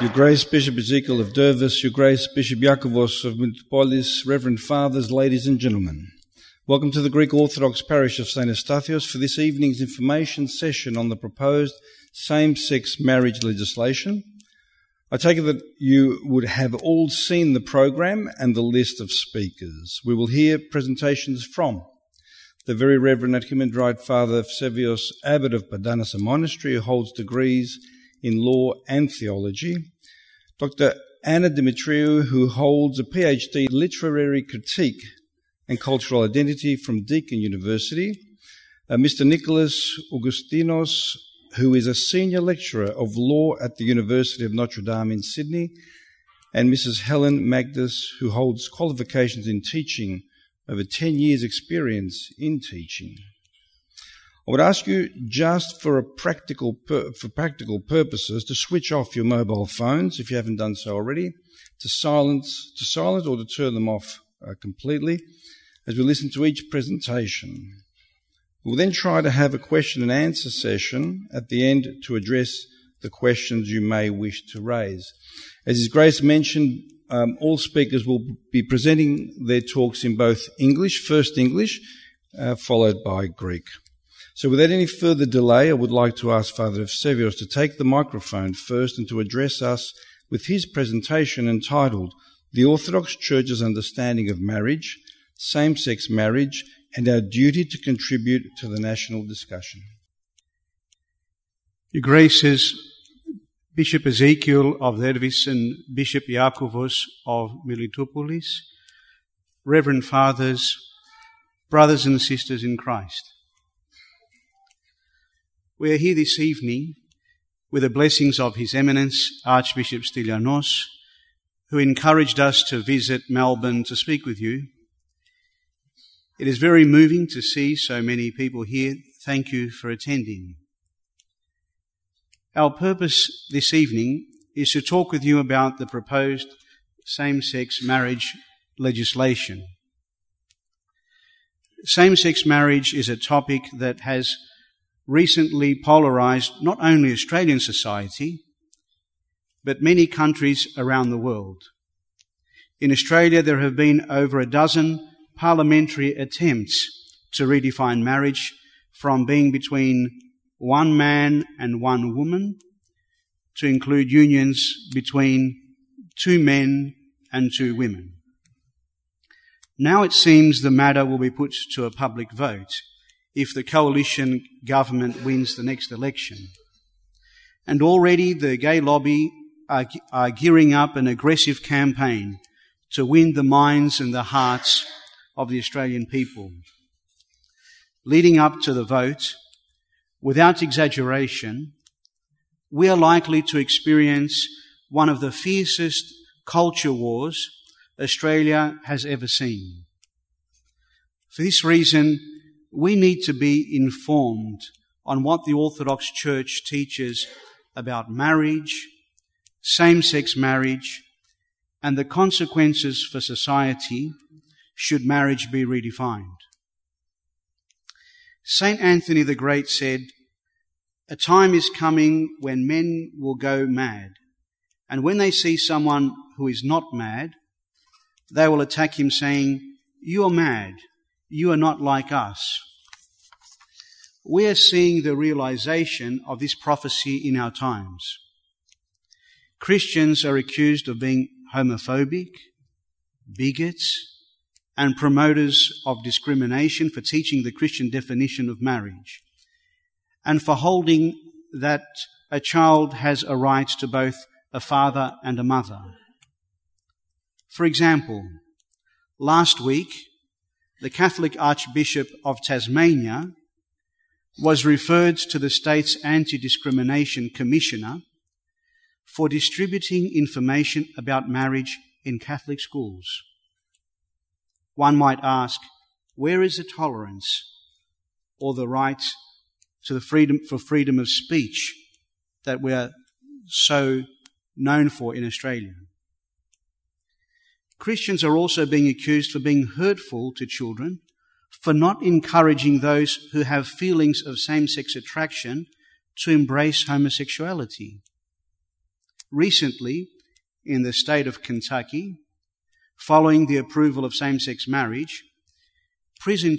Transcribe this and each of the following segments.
Your Grace Bishop Ezekiel of Dervis, Your Grace Bishop Yakovos of Militopolis, Reverend Fathers, ladies and gentlemen. Welcome to the Greek Orthodox Parish of St. Eustathios for this evening's information session on the proposed same-sex marriage legislation. I take it that you would have all seen the program and the list of speakers. We will hear presentations from the Very Reverend Archimandrite Father Evsevios Abbot of Pantanassa Monastery, who holds degrees in law and theology. Dr. Anna Dimitriou, who holds a PhD in literary critique and cultural identity from Deakin University. Uh, Mr. Nicholas Augustinos, who is a senior lecturer of law at the University of Notre Dame in Sydney. And Mrs. Helen Magdus, who holds qualifications in teaching, over 10 years' experience in teaching. I would ask you just for practical for practical purposes to switch off your mobile phones if you haven't done so already, to silence to silence or to turn them off uh, completely as we listen to each presentation. We'll then try to have a question and answer session at the end to address the questions you may wish to raise. As His Grace mentioned, um, all speakers will be presenting their talks in both English, first English, uh, followed by Greek. So without any further delay, I would like to ask Father Evsevios to take the microphone first and to address us with his presentation entitled The Orthodox Church's Understanding of Marriage, Same-Sex Marriage, and Our Duty to Contribute to the National Discussion. Your Graces, Bishop Ezekiel of Dervis and Bishop Iakovos of Militopolis, Reverend Fathers, brothers and sisters in Christ. We are here this evening with the blessings of His Eminence Archbishop Stylianos, who encouraged us to visit Melbourne to speak with you. It is very moving to see so many people here. Thank you for attending. Our purpose this evening is to talk with you about the proposed same-sex marriage legislation. Same-sex marriage is a topic that has recently polarized not only Australian society, but many countries around the world. In Australia, there have been over a dozen parliamentary attempts to redefine marriage from being between one man and one woman to include unions between two men and two women. Now it seems the matter will be put to a public vote if the coalition government wins the next election. And already the gay lobby are, gearing up an aggressive campaign to win the minds and the hearts of the Australian people. Leading up to the vote, without exaggeration, we are likely to experience one of the fiercest culture wars Australia has ever seen. For this reason, we need to be informed on what the Orthodox Church teaches about marriage, same-sex marriage, and the consequences for society should marriage be redefined. Saint Anthony the Great said, a time is coming when men will go mad, and when they see someone who is not mad, they will attack him saying, you are mad. You are not like us. We are seeing the realization of this prophecy in our times. Christians are accused of being homophobic, bigots, and promoters of discrimination for teaching the Christian definition of marriage, and for holding that a child has a right to both a father and a mother. For example, last week, the Catholic Archbishop of Tasmania was referred to the state's anti-discrimination commissioner for distributing information about marriage in Catholic schools. One might ask, where is the tolerance or the right to the freedom for freedom of speech that we are so known for in Australia? Christians are also being accused for being hurtful to children, for not encouraging those who have feelings of same sex attraction to embrace homosexuality. Recently, in the state of Kentucky, following the approval of same sex marriage, prison,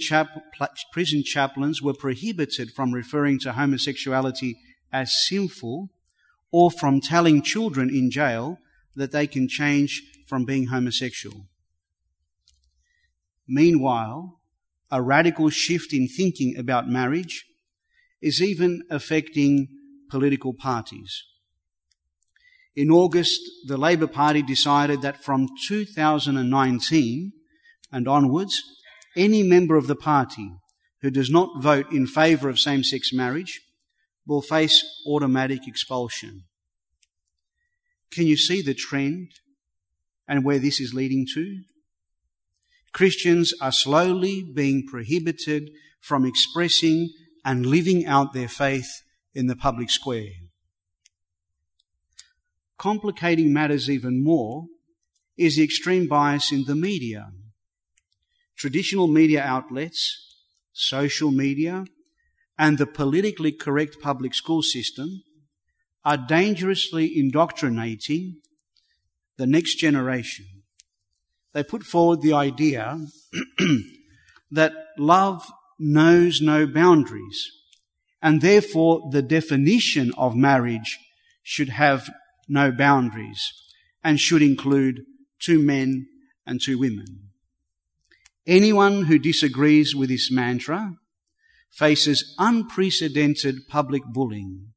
prison chaplains were prohibited from referring to homosexuality as sinful or from telling children in jail that they can change from being homosexual. Meanwhile, a radical shift in thinking about marriage is even affecting political parties. In August, the Labour Party decided that from 2019 and onwards, any member of the party who does not vote in favour of same sex marriage will face automatic expulsion. Can you see the trend and where this is leading to? Christians are slowly being prohibited from expressing and living out their faith in the public square. Complicating matters even more is the extreme bias in the media. Traditional media outlets, social media, and the politically correct public school system are dangerously indoctrinating the next generation. They put forward the idea that love knows no boundaries, and therefore the definition of marriage should have no boundaries and should include two men and two women. Anyone who disagrees with this mantra faces unprecedented public bullying.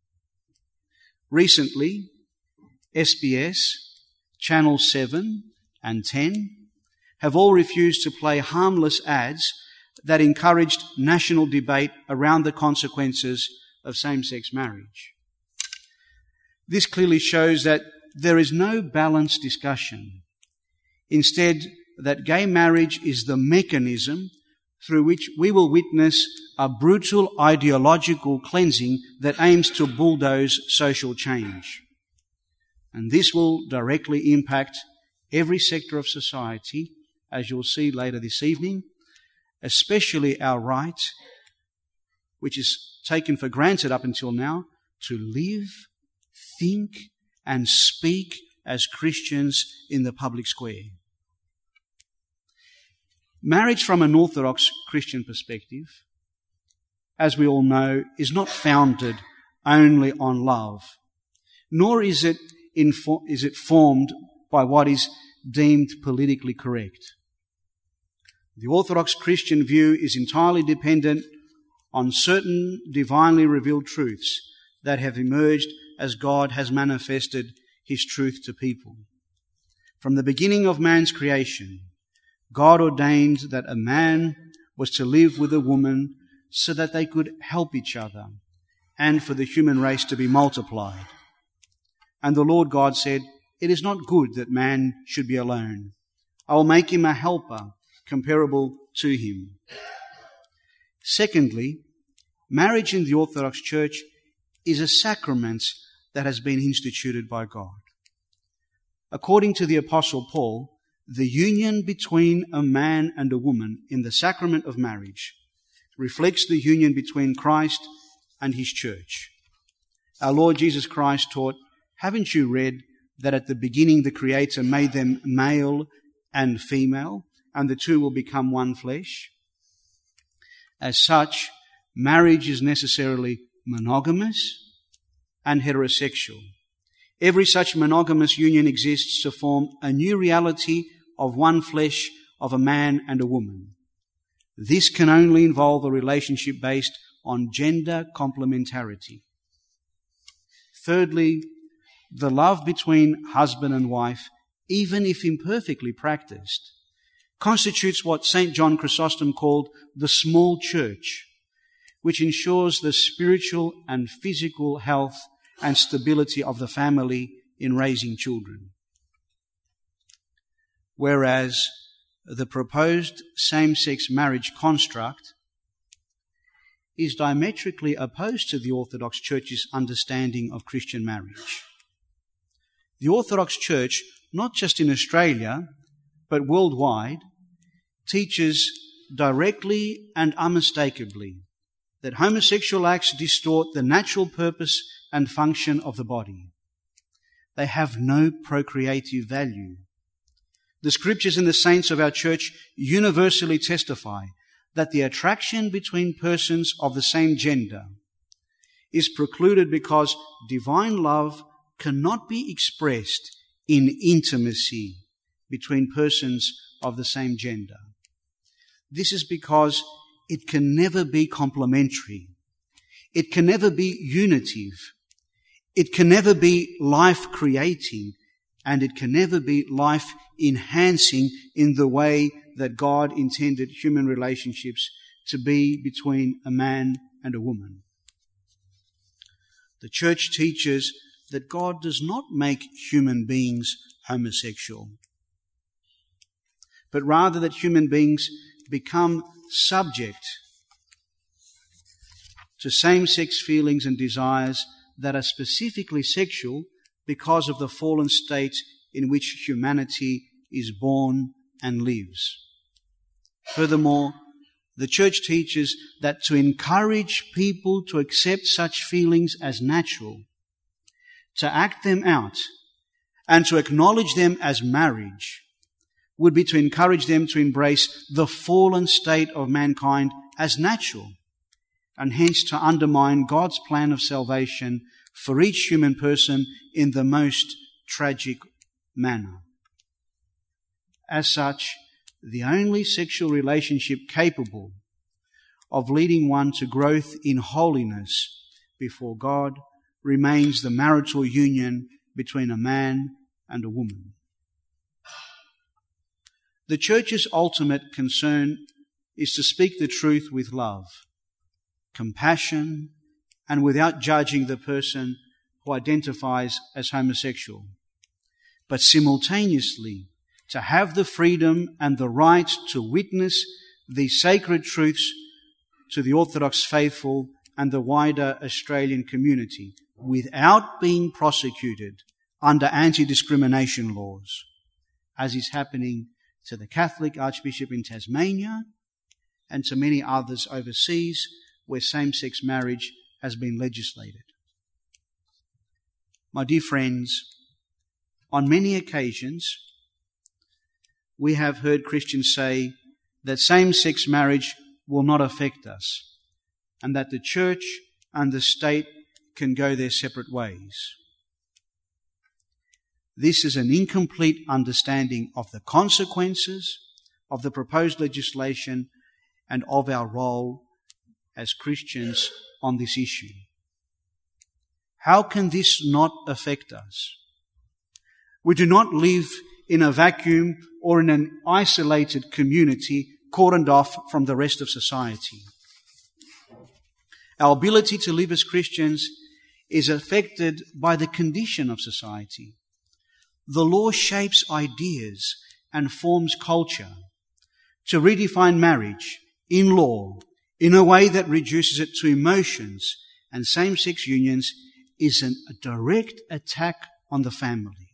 Recently, SBS, Channel 7 and 10 have all refused to play harmless ads that encouraged national debate around the consequences of same-sex marriage. This clearly shows that there is no balanced discussion. Instead, that gay marriage is the mechanism through which we will witness a brutal ideological cleansing that aims to bulldoze social change. And this will directly impact every sector of society, as you'll see later this evening, especially our right, which is taken for granted up until now, to live, think, and speak as Christians in the public square. Marriage from an Orthodox Christian perspective, as we all know, is not founded only on love, nor is it, is it formed by what is deemed politically correct. The Orthodox Christian view is entirely dependent on certain divinely revealed truths that have emerged as God has manifested His truth to people. From the beginning of man's creation, God ordained that a man was to live with a woman so that they could help each other and for the human race to be multiplied. And the Lord God said, It is not good that man should be alone. I will make him a helper comparable to him. Secondly, marriage in the Orthodox Church is a sacrament that has been instituted by God. According to the Apostle Paul, the union between a man and a woman in the sacrament of marriage reflects the union between Christ and his church. Our Lord Jesus Christ taught, Haven't you read that at the beginning the Creator made them male and female, and the two will become one flesh? As such, marriage is necessarily monogamous and heterosexual. Every such monogamous union exists to form a new reality of one flesh of a man and a woman. This can only involve a relationship based on gender complementarity. Thirdly, the love between husband and wife, even if imperfectly practiced, constitutes what St. John Chrysostom called the small church, which ensures the spiritual and physical health and stability of the family in raising children. Whereas the proposed same sex marriage construct is diametrically opposed to the Orthodox Church's understanding of Christian marriage. The Orthodox Church, not just in Australia, but worldwide, teaches directly and unmistakably that homosexual acts distort the natural purpose and function of the body. they have no procreative value. The scriptures and the saints of our church universally testify that the attraction between persons of the same gender is precluded because divine love cannot be expressed in intimacy between persons of the same gender. This is because it can never be complementary. It can never be unitive. It can never be life creating and it can never be life enhancing in the way that God intended human relationships to be between a man and a woman. The church teaches that God does not make human beings homosexual, but rather that human beings become subject to same sex feelings and desires that are specifically sexual because of the fallen state in which humanity is born and lives. Furthermore, the church teaches that to encourage people to accept such feelings as natural, to act them out, and to acknowledge them as marriage would be to encourage them to embrace the fallen state of mankind as natural, and hence to undermine God's plan of salvation for each human person in the most tragic manner. As such, the only sexual relationship capable of leading one to growth in holiness before God remains the marital union between a man and a woman. The church's ultimate concern is to speak the truth with love, compassion, and without judging the person who identifies as homosexual, but simultaneously to have the freedom and the right to witness these sacred truths to the Orthodox faithful and the wider Australian community without being prosecuted under anti-discrimination laws, as is happening to the Catholic Archbishop in Tasmania and to many others overseas where same-sex marriage has been legislated. My dear friends, on many occasions, we have heard Christians say that same sex marriage will not affect us and that the church and the state can go their separate ways. This is an incomplete understanding of the consequences of the proposed legislation and of our role as Christians on this issue. How can this not affect us? We do not live in a vacuum or in an isolated community cordoned off from the rest of society. Our ability to live as Christians is affected by the condition of society. The law shapes ideas and forms culture to redefine marriage in law in a way that reduces it to emotions and same-sex unions is a direct attack on the family.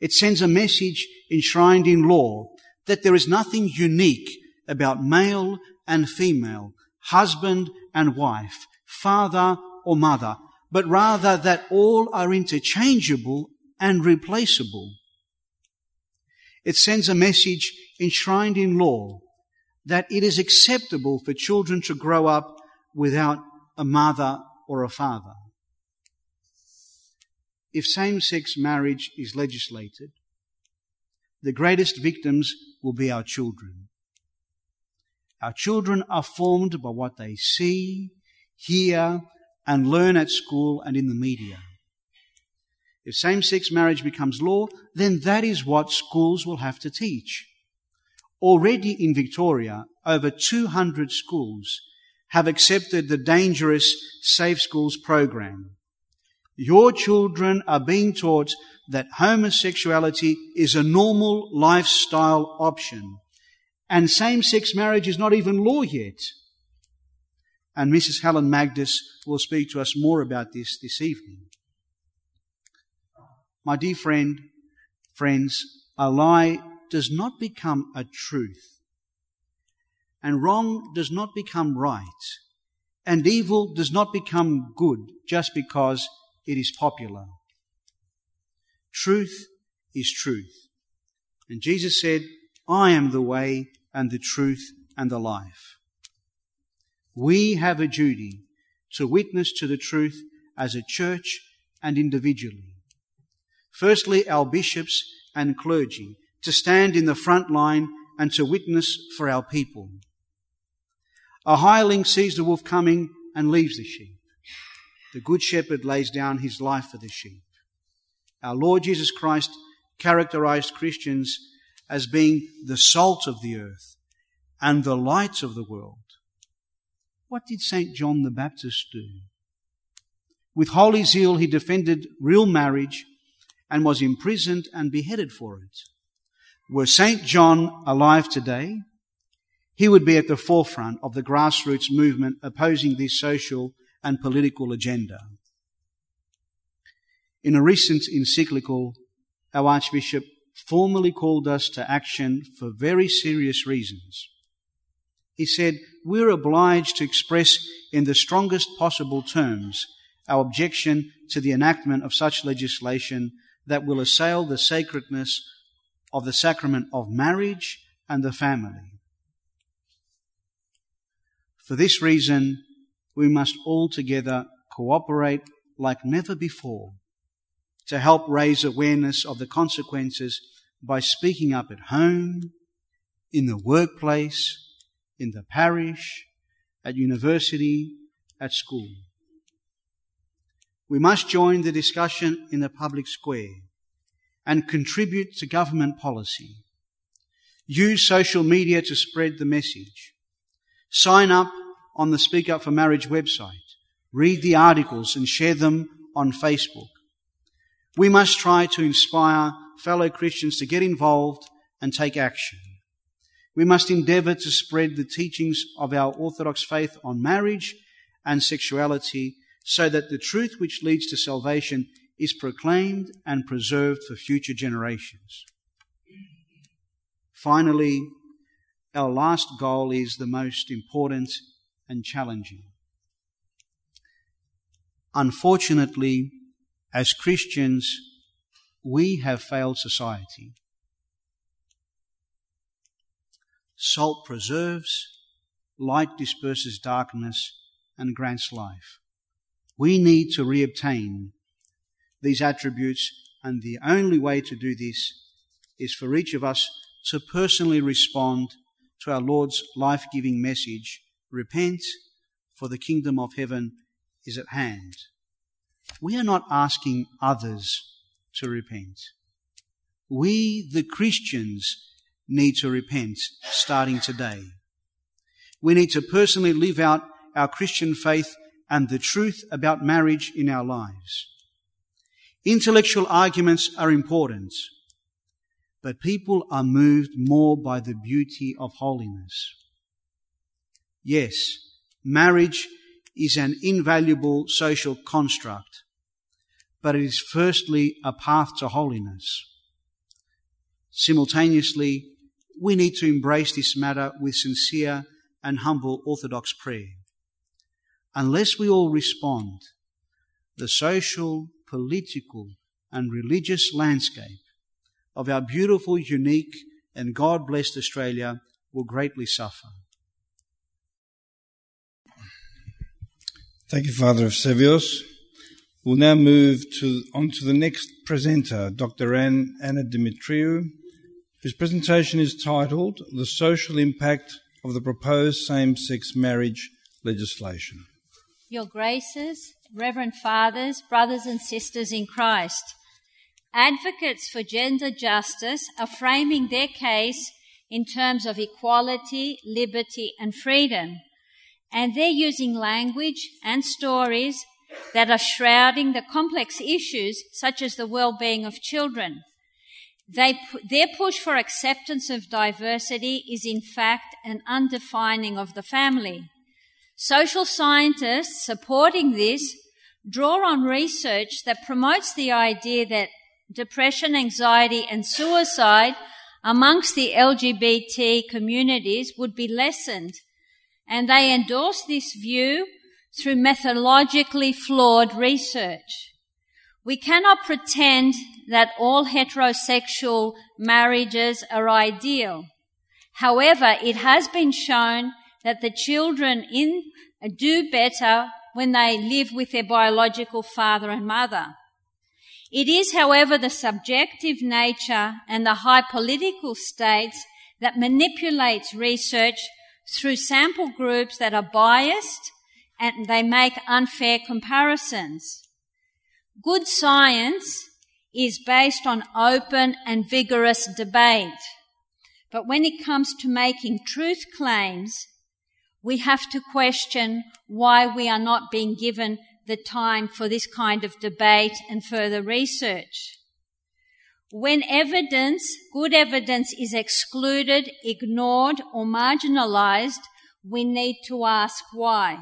It sends a message enshrined in law that there is nothing unique about male and female, husband and wife, father or mother, but rather that all are interchangeable and replaceable. It sends a message enshrined in law that it is acceptable for children to grow up without a mother or a father if same sex marriage is legislated, the greatest victims will be our children. Our children are formed by what they see, hear, and learn at school and in the media. If same sex marriage becomes law, then that is what schools will have to teach. Already in Victoria, over 200 schools have accepted the dangerous Safe Schools program your children are being taught that homosexuality is a normal lifestyle option. And same-sex marriage is not even law yet. And Mrs. Helen Magdis will speak to us more about this this evening. My dear friend, friends, a lie does not become a truth. And wrong does not become right. And evil does not become good just because it is popular. Truth is truth. And Jesus said, I am the way and the truth and the life. We have a duty to witness to the truth as a church and individually. Firstly, our bishops and clergy to stand in the front line and to witness for our people. A hireling sees the wolf coming and leaves the sheep. The good shepherd lays down his life for the sheep. Our Lord Jesus Christ characterized Christians as being the salt of the earth and the light of the world. What did St. John the Baptist do? With holy zeal, he defended real marriage and was imprisoned and beheaded for it. Were St. John alive today, he would be at the forefront of the grassroots movement opposing this social and political agenda. In a recent encyclical, our Archbishop formally called us to action for very serious reasons. He said, We're obliged to express in the strongest possible terms our objection to the enactment of such legislation that will assail the sacredness of the sacrament of marriage and the family. For this reason, we must all together cooperate like never before to help raise awareness of the consequences by speaking up at home, in the workplace, in the parish, at university, at school. We must join the discussion in the public square and contribute to government policy. Use social media to spread the message. Sign up on the Speak Up for Marriage website. Read the articles and share them on Facebook. We must try to inspire fellow Christians to get involved and take action. We must endeavor to spread the teachings of our Orthodox faith on marriage and sexuality so that the truth which leads to salvation is proclaimed and preserved for future generations. Finally, our last goal is the most important and challenging. Unfortunately, as Christians, we have failed society. Salt preserves, light disperses darkness, and grants life. We need to reobtain these attributes, and the only way to do this is for each of us to personally respond to our Lord's life giving message repent, for the kingdom of heaven is at hand. We are not asking others to repent. We, the Christians, need to repent starting today. We need to personally live out our Christian faith and the truth about marriage in our lives. Intellectual arguments are important, but people are moved more by the beauty of holiness. Yes, marriage is an invaluable social construct, but it is firstly a path to holiness. Simultaneously, we need to embrace this matter with sincere and humble Orthodox prayer. Unless we all respond, the social, political, and religious landscape of our beautiful, unique, and God blessed Australia will greatly suffer. Thank you, Father Evsebios. We'll now move to, on to the next presenter, Dr. Anna Dimitriou, whose presentation is titled The Social Impact of the Proposed Same Sex Marriage Legislation. Your Graces, Reverend Fathers, brothers and sisters in Christ, advocates for gender justice are framing their case in terms of equality, liberty, and freedom. And they're using language and stories that are shrouding the complex issues such as the well-being of children. They, their push for acceptance of diversity is in fact an undefining of the family. Social scientists supporting this draw on research that promotes the idea that depression, anxiety, and suicide amongst the LGBT communities would be lessened. And they endorse this view through methodologically flawed research. We cannot pretend that all heterosexual marriages are ideal. However, it has been shown that the children in, do better when they live with their biological father and mother. It is, however, the subjective nature and the high political states that manipulates research through sample groups that are biased and they make unfair comparisons. Good science is based on open and vigorous debate. But when it comes to making truth claims, we have to question why we are not being given the time for this kind of debate and further research. When evidence, good evidence is excluded, ignored or marginalized, we need to ask why.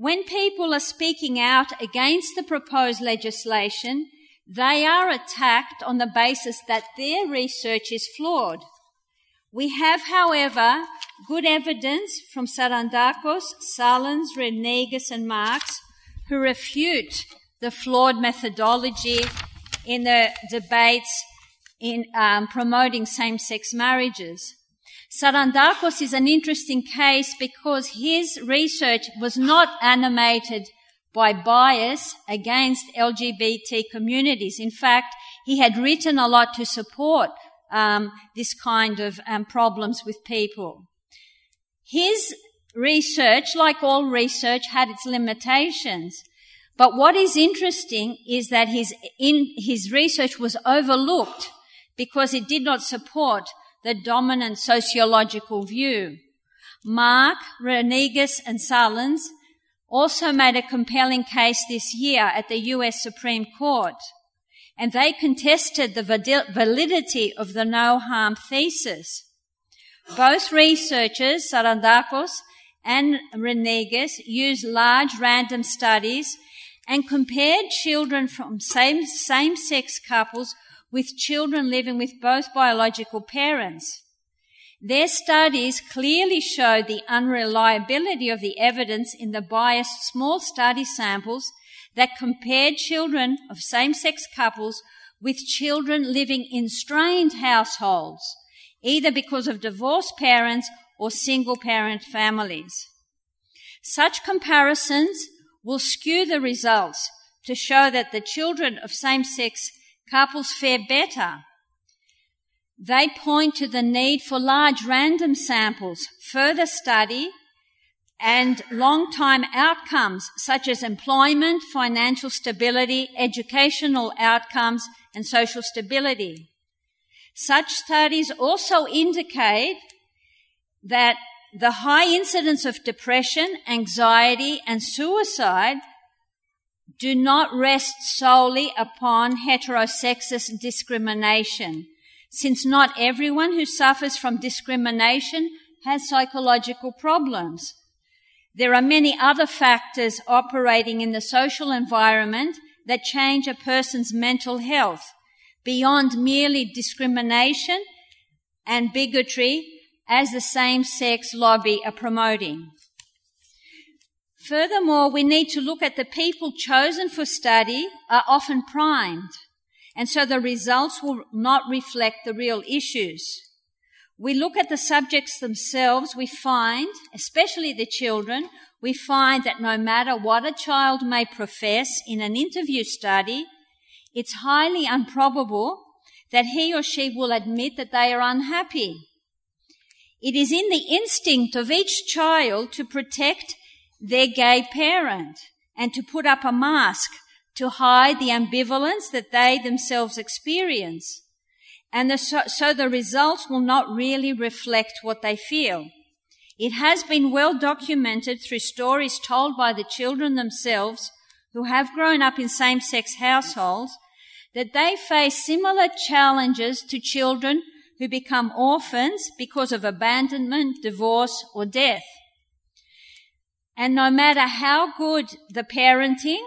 When people are speaking out against the proposed legislation, they are attacked on the basis that their research is flawed. We have, however, good evidence from Sarantakos, Sullins, Regnerus and Marks who refute the flawed methodology in the debates in um, promoting same-sex marriages. Sarantakos is an interesting case because his research was not animated by bias against LGBT communities. In fact, he had written a lot to support um, this kind of um, problems with people. His research, like all research, had its limitations. But what is interesting is that his, in, his research was overlooked because it did not support the dominant sociological view. Mark, Regnerus and Sullins also made a compelling case this year at the US Supreme Court, and they contested the validity of the no harm thesis. Both researchers, Sarantakos and Regnerus, used large random studies and compared children from same, same-sex couples with children living with both biological parents. Their studies clearly showed the unreliability of the evidence in the biased small study samples that compared children of same-sex couples with children living in strained households either because of divorced parents or single parent families. Such comparisons will skew the results to show that the children of same sex couples fare better. They point to the need for large random samples, further study, and long time outcomes such as employment, financial stability, educational outcomes, and social stability. Such studies also indicate that the high incidence of depression, anxiety, and suicide do not rest solely upon heterosexist discrimination, since not everyone who suffers from discrimination has psychological problems. There are many other factors operating in the social environment that change a person's mental health, beyond merely discrimination and bigotry as the same sex lobby are promoting. Furthermore, we need to look at the people chosen for study are often primed, and so the results will not reflect the real issues. We look at the subjects themselves, we find, especially the children, we find that no matter what a child may profess in an interview study, it's highly improbable that he or she will admit that they are unhappy. It is in the instinct of each child to protect their gay parent and to put up a mask to hide the ambivalence that they themselves experience. And the, so, so the results will not really reflect what they feel. It has been well documented through stories told by the children themselves who have grown up in same-sex households that they face similar challenges to children who become orphans because of abandonment, divorce, or death. And no matter how good the parenting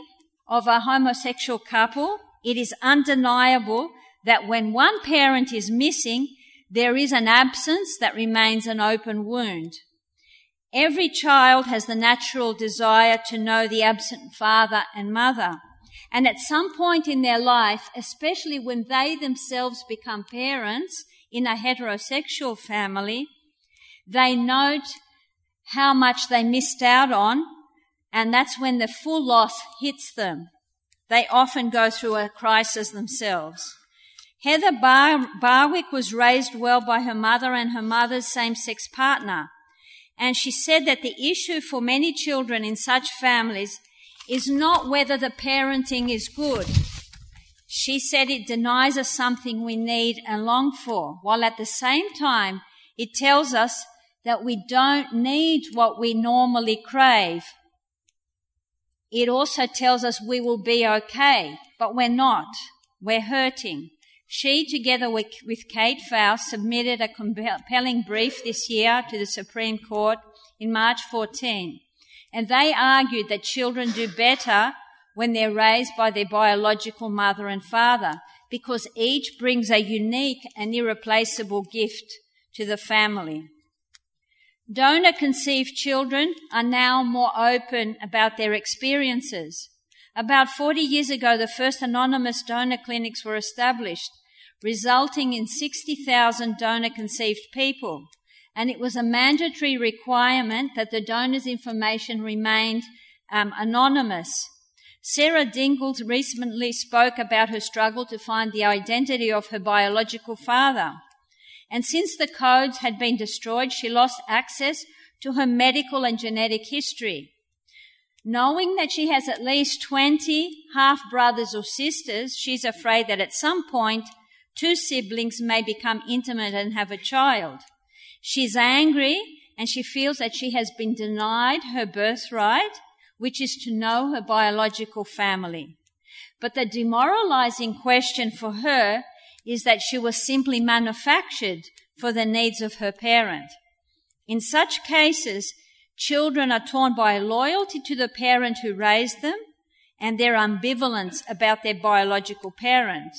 of a homosexual couple, it is undeniable that when one parent is missing, there is an absence that remains an open wound. Every child has the natural desire to know the absent father and mother. And at some point in their life, especially when they themselves become parents in a heterosexual family, they note how much they missed out on, and that's when the full loss hits them. They often go through a crisis themselves. Heather Bar- Barwick was raised well by her mother and her mother's same sex partner. And she said that the issue for many children in such families is not whether the parenting is good. She said it denies us something we need and long for, while at the same time it tells us that we don't need what we normally crave. It also tells us we will be okay, but we're not. We're hurting. She, together with, Kate Faust, submitted a compelling brief this year to the Supreme Court in March 14. And they argued that children do better when they're raised by their biological mother and father because each brings a unique and irreplaceable gift to the family. Donor conceived children are now more open about their experiences. About 40 years ago, the first anonymous donor clinics were established, resulting in 60,000 donor conceived people. And it was a mandatory requirement that the donor's information remained um, anonymous. Sarah Dingles recently spoke about her struggle to find the identity of her biological father. And since the codes had been destroyed, she lost access to her medical and genetic history. Knowing that she has at least 20 half brothers or sisters, she's afraid that at some point two siblings may become intimate and have a child. She's angry and she feels that she has been denied her birthright, which is to know her biological family. But the demoralizing question for her is that she was simply manufactured for the needs of her parent. In such cases, children are torn by loyalty to the parent who raised them and their ambivalence about their biological parent.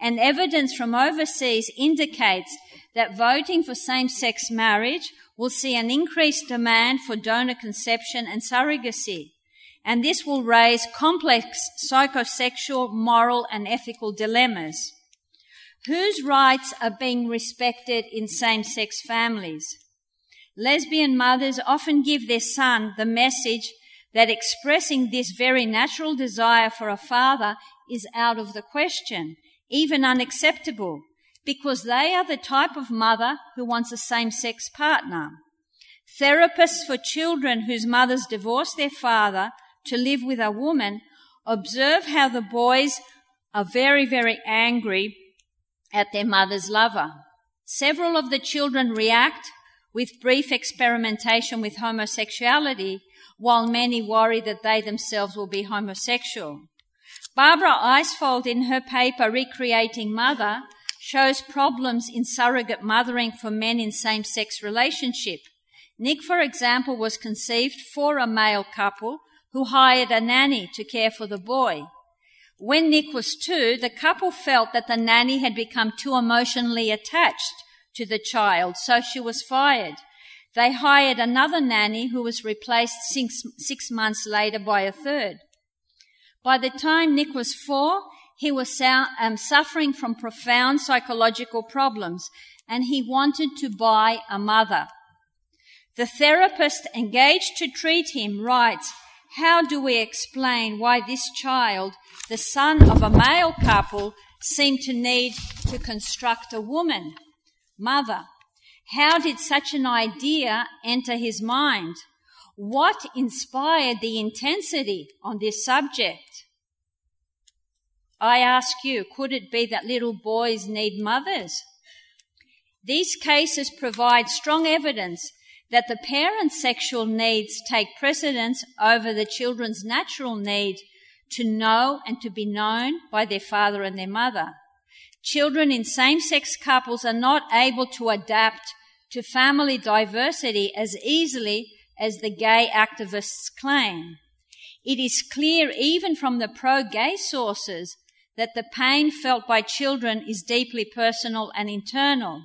And evidence from overseas indicates that voting for same-sex marriage will see an increased demand for donor conception and surrogacy. And this will raise complex psychosexual, moral, and ethical dilemmas. Whose rights are being respected in same sex families? Lesbian mothers often give their son the message that expressing this very natural desire for a father is out of the question, even unacceptable, because they are the type of mother who wants a same sex partner. Therapists for children whose mothers divorce their father to live with a woman observe how the boys are very, very angry at their mother's lover. Several of the children react with brief experimentation with homosexuality, while many worry that they themselves will be homosexual. Barbara Isfold, in her paper Recreating Mother, shows problems in surrogate mothering for men in same sex relationship. Nick, for example, was conceived for a male couple who hired a nanny to care for the boy. When Nick was two, the couple felt that the nanny had become too emotionally attached to the child, so she was fired. They hired another nanny who was replaced six, six months later by a third. By the time Nick was four, he was um, suffering from profound psychological problems and he wanted to buy a mother. The therapist engaged to treat him writes, how do we explain why this child, the son of a male couple, seemed to need to construct a woman, mother? How did such an idea enter his mind? What inspired the intensity on this subject? I ask you, could it be that little boys need mothers? These cases provide strong evidence that the parent's sexual needs take precedence over the children's natural need to know and to be known by their father and their mother. Children in same-sex couples are not able to adapt to family diversity as easily as the gay activists claim. It is clear even from the pro-gay sources that the pain felt by children is deeply personal and internal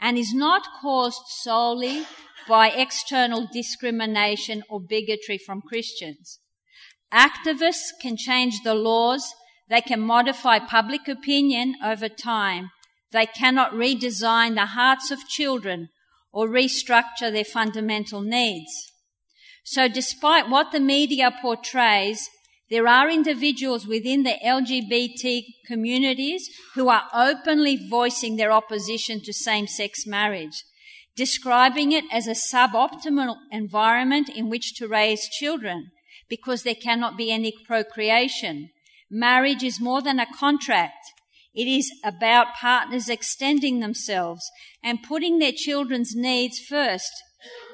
and is not caused solely by external discrimination or bigotry from Christians. Activists can change the laws, they can modify public opinion over time. They cannot redesign the hearts of children or restructure their fundamental needs. So despite what the media portrays, there are individuals within the LGBT communities who are openly voicing their opposition to same-sex marriage, describing it as a suboptimal environment in which to raise children because there cannot be any procreation. Marriage is more than a contract. It is about partners extending themselves and putting their children's needs first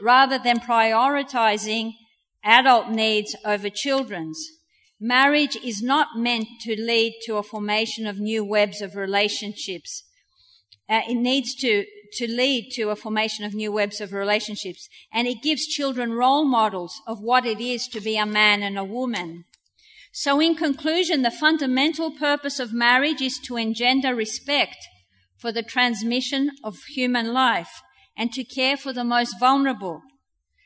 rather than prioritizing adult needs over children's. Marriage is not meant to lead to a formation of new webs of relationships. Uh, it needs to, to lead to a formation of new webs of relationships. And it gives children role models of what it is to be a man and a woman. So in conclusion, the fundamental purpose of marriage is to engender respect for the transmission of human life and to care for the most vulnerable.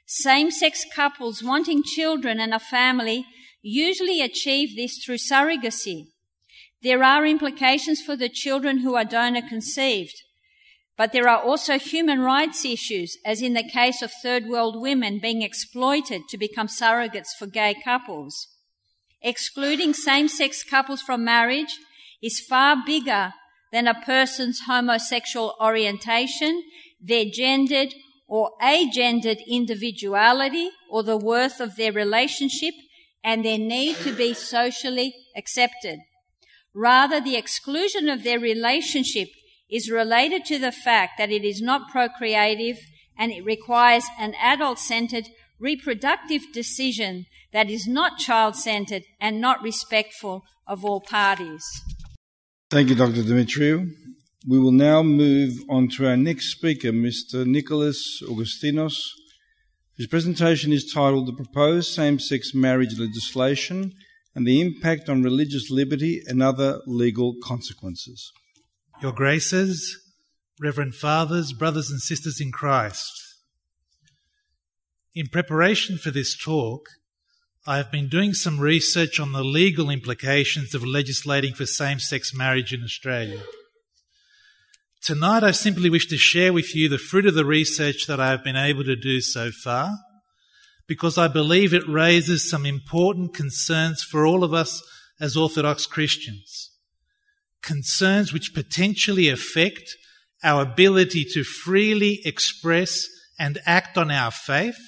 Same-sex couples wanting children and a family usually achieve this through surrogacy. There are implications for the children who are donor conceived, but there are also human rights issues, as in the case of third world women being exploited to become surrogates for gay couples. Excluding same-sex couples from marriage is far bigger than a person's homosexual orientation, their gendered or agendered individuality, or the worth of their relationship and their need to be socially accepted. Rather, the exclusion of their relationship is related to the fact that it is not procreative and it requires an adult centered reproductive decision that is not child centered and not respectful of all parties. Thank you, Dr. Dimitriou. We will now move on to our next speaker, Mr. Nicholas Augustinos his presentation is titled The Proposed Same Sex Marriage Legislation and the Impact on Religious Liberty and Other Legal Consequences. Your Graces, Reverend Fathers, Brothers and Sisters in Christ. In preparation for this talk, I have been doing some research on the legal implications of legislating for same sex marriage in Australia. Tonight, I simply wish to share with you the fruit of the research that I have been able to do so far, because I believe it raises some important concerns for all of us as Orthodox Christians. Concerns which potentially affect our ability to freely express and act on our faith,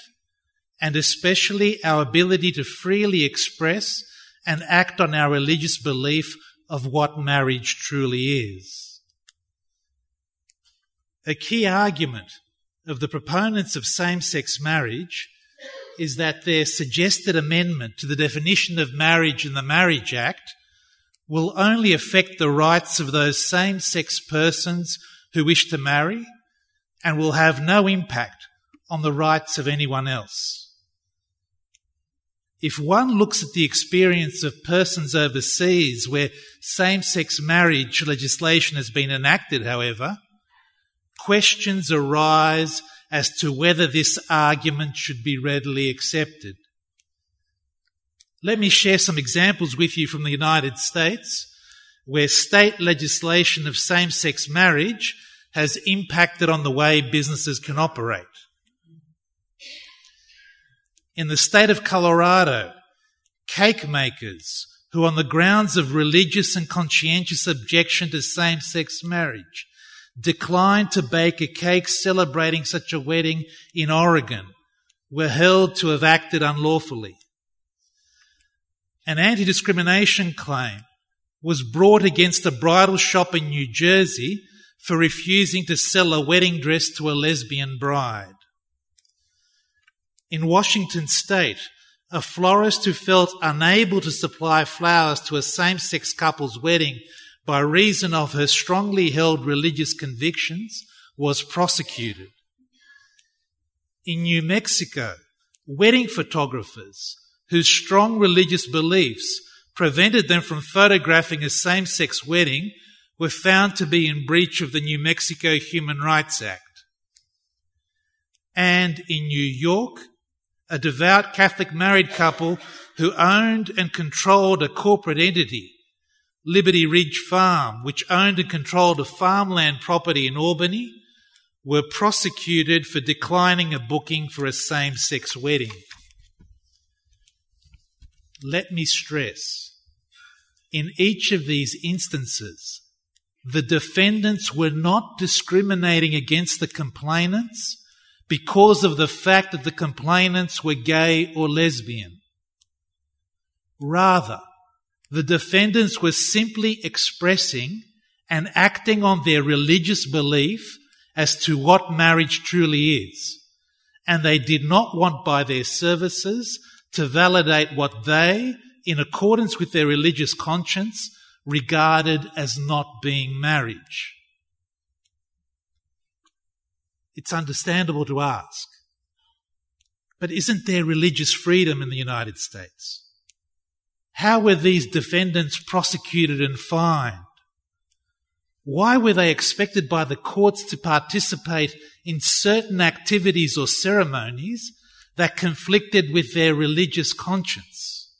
and especially our ability to freely express and act on our religious belief of what marriage truly is. A key argument of the proponents of same sex marriage is that their suggested amendment to the definition of marriage in the Marriage Act will only affect the rights of those same sex persons who wish to marry and will have no impact on the rights of anyone else. If one looks at the experience of persons overseas where same sex marriage legislation has been enacted, however, questions arise as to whether this argument should be readily accepted. Let me share some examples with you from the United States where state legislation of same sex marriage has impacted on the way businesses can operate. In the state of Colorado, cake makers who, on the grounds of religious and conscientious objection to same sex marriage, declined to bake a cake celebrating such a wedding in Oregon were held to have acted unlawfully. An anti discrimination claim was brought against a bridal shop in New Jersey for refusing to sell a wedding dress to a lesbian bride. In Washington state, a florist who felt unable to supply flowers to a same sex couple's wedding by reason of her strongly held religious convictions, was prosecuted. In New Mexico, wedding photographers whose strong religious beliefs prevented them from photographing a same sex wedding were found to be in breach of the New Mexico Human Rights Act. And in New York, a devout Catholic married couple who owned and controlled a corporate entity, Liberty Ridge Farm, which owned and controlled a farmland property in Albany, were prosecuted for declining a booking for a same sex wedding. Let me stress in each of these instances, the defendants were not discriminating against the complainants because of the fact that the complainants were gay or lesbian. Rather, the defendants were simply expressing and acting on their religious belief as to what marriage truly is. And they did not want by their services to validate what they, in accordance with their religious conscience, regarded as not being marriage. It's understandable to ask, but isn't there religious freedom in the United States? How were these defendants prosecuted and fined? Why were they expected by the courts to participate in certain activities or ceremonies that conflicted with their religious conscience?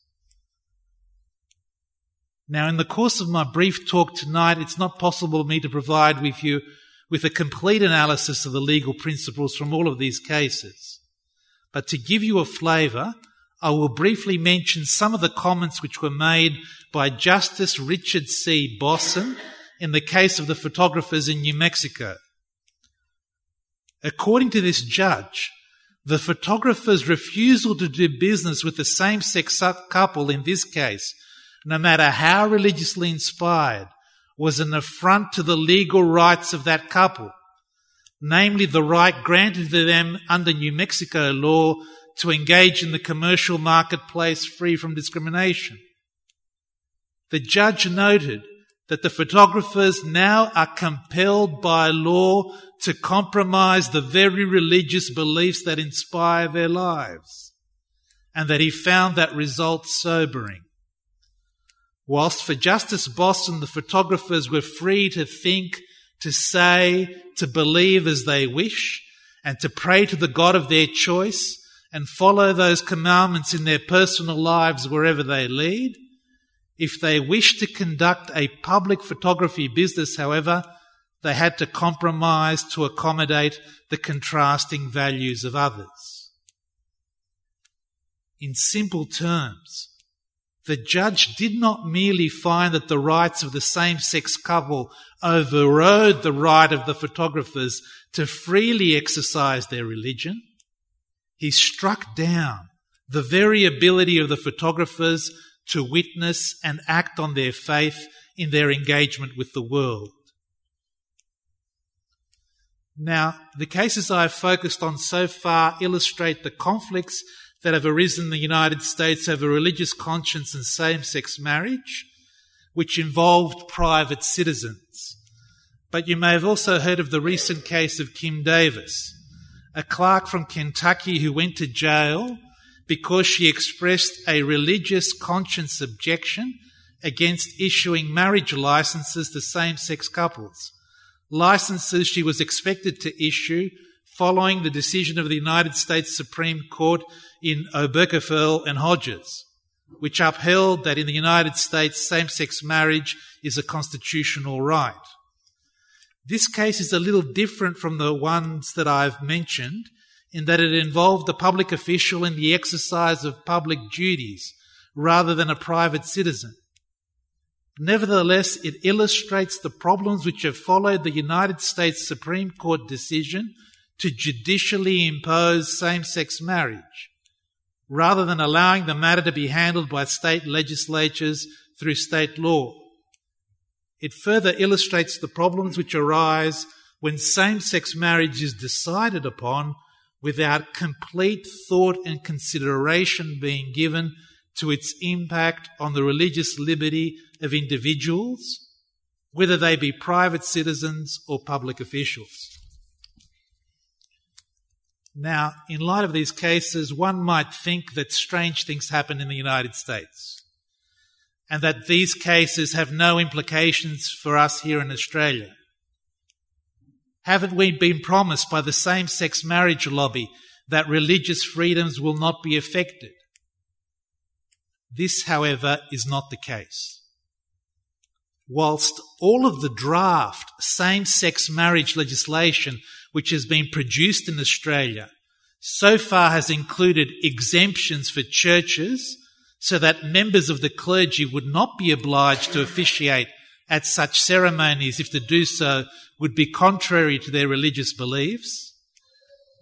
Now, in the course of my brief talk tonight, it's not possible for me to provide with you with a complete analysis of the legal principles from all of these cases. But to give you a flavour, I will briefly mention some of the comments which were made by Justice Richard C. Bosson in the case of the photographers in New Mexico. According to this judge, the photographer's refusal to do business with the same sex couple in this case, no matter how religiously inspired, was an affront to the legal rights of that couple, namely the right granted to them under New Mexico law to engage in the commercial marketplace free from discrimination. The judge noted that the photographers now are compelled by law to compromise the very religious beliefs that inspire their lives, and that he found that result sobering. Whilst for Justice Bosson, the photographers were free to think, to say, to believe as they wish, and to pray to the God of their choice, and follow those commandments in their personal lives wherever they lead. If they wished to conduct a public photography business, however, they had to compromise to accommodate the contrasting values of others. In simple terms, the judge did not merely find that the rights of the same sex couple overrode the right of the photographers to freely exercise their religion. He struck down the very ability of the photographers to witness and act on their faith in their engagement with the world. Now, the cases I have focused on so far illustrate the conflicts that have arisen in the United States over religious conscience and same sex marriage, which involved private citizens. But you may have also heard of the recent case of Kim Davis, a clerk from Kentucky who went to jail because she expressed a religious conscience objection against issuing marriage licenses to same sex couples. Licenses she was expected to issue following the decision of the United States Supreme Court in Obergefell and Hodges, which upheld that in the United States same sex marriage is a constitutional right. This case is a little different from the ones that I've mentioned in that it involved a public official in the exercise of public duties rather than a private citizen. Nevertheless, it illustrates the problems which have followed the United States Supreme Court decision to judicially impose same sex marriage, rather than allowing the matter to be handled by state legislatures through state law. It further illustrates the problems which arise when same sex marriage is decided upon without complete thought and consideration being given to its impact on the religious liberty of individuals, whether they be private citizens or public officials. Now, in light of these cases, one might think that strange things happen in the United States and that these cases have no implications for us here in Australia. Haven't we been promised by the same sex marriage lobby that religious freedoms will not be affected. This, however, is not the case. Whilst all of the draft same sex marriage legislation which has been produced in Australia so far has included exemptions for churches so that members of the clergy would not be obliged to officiate at such ceremonies if to do so would be contrary to their religious beliefs.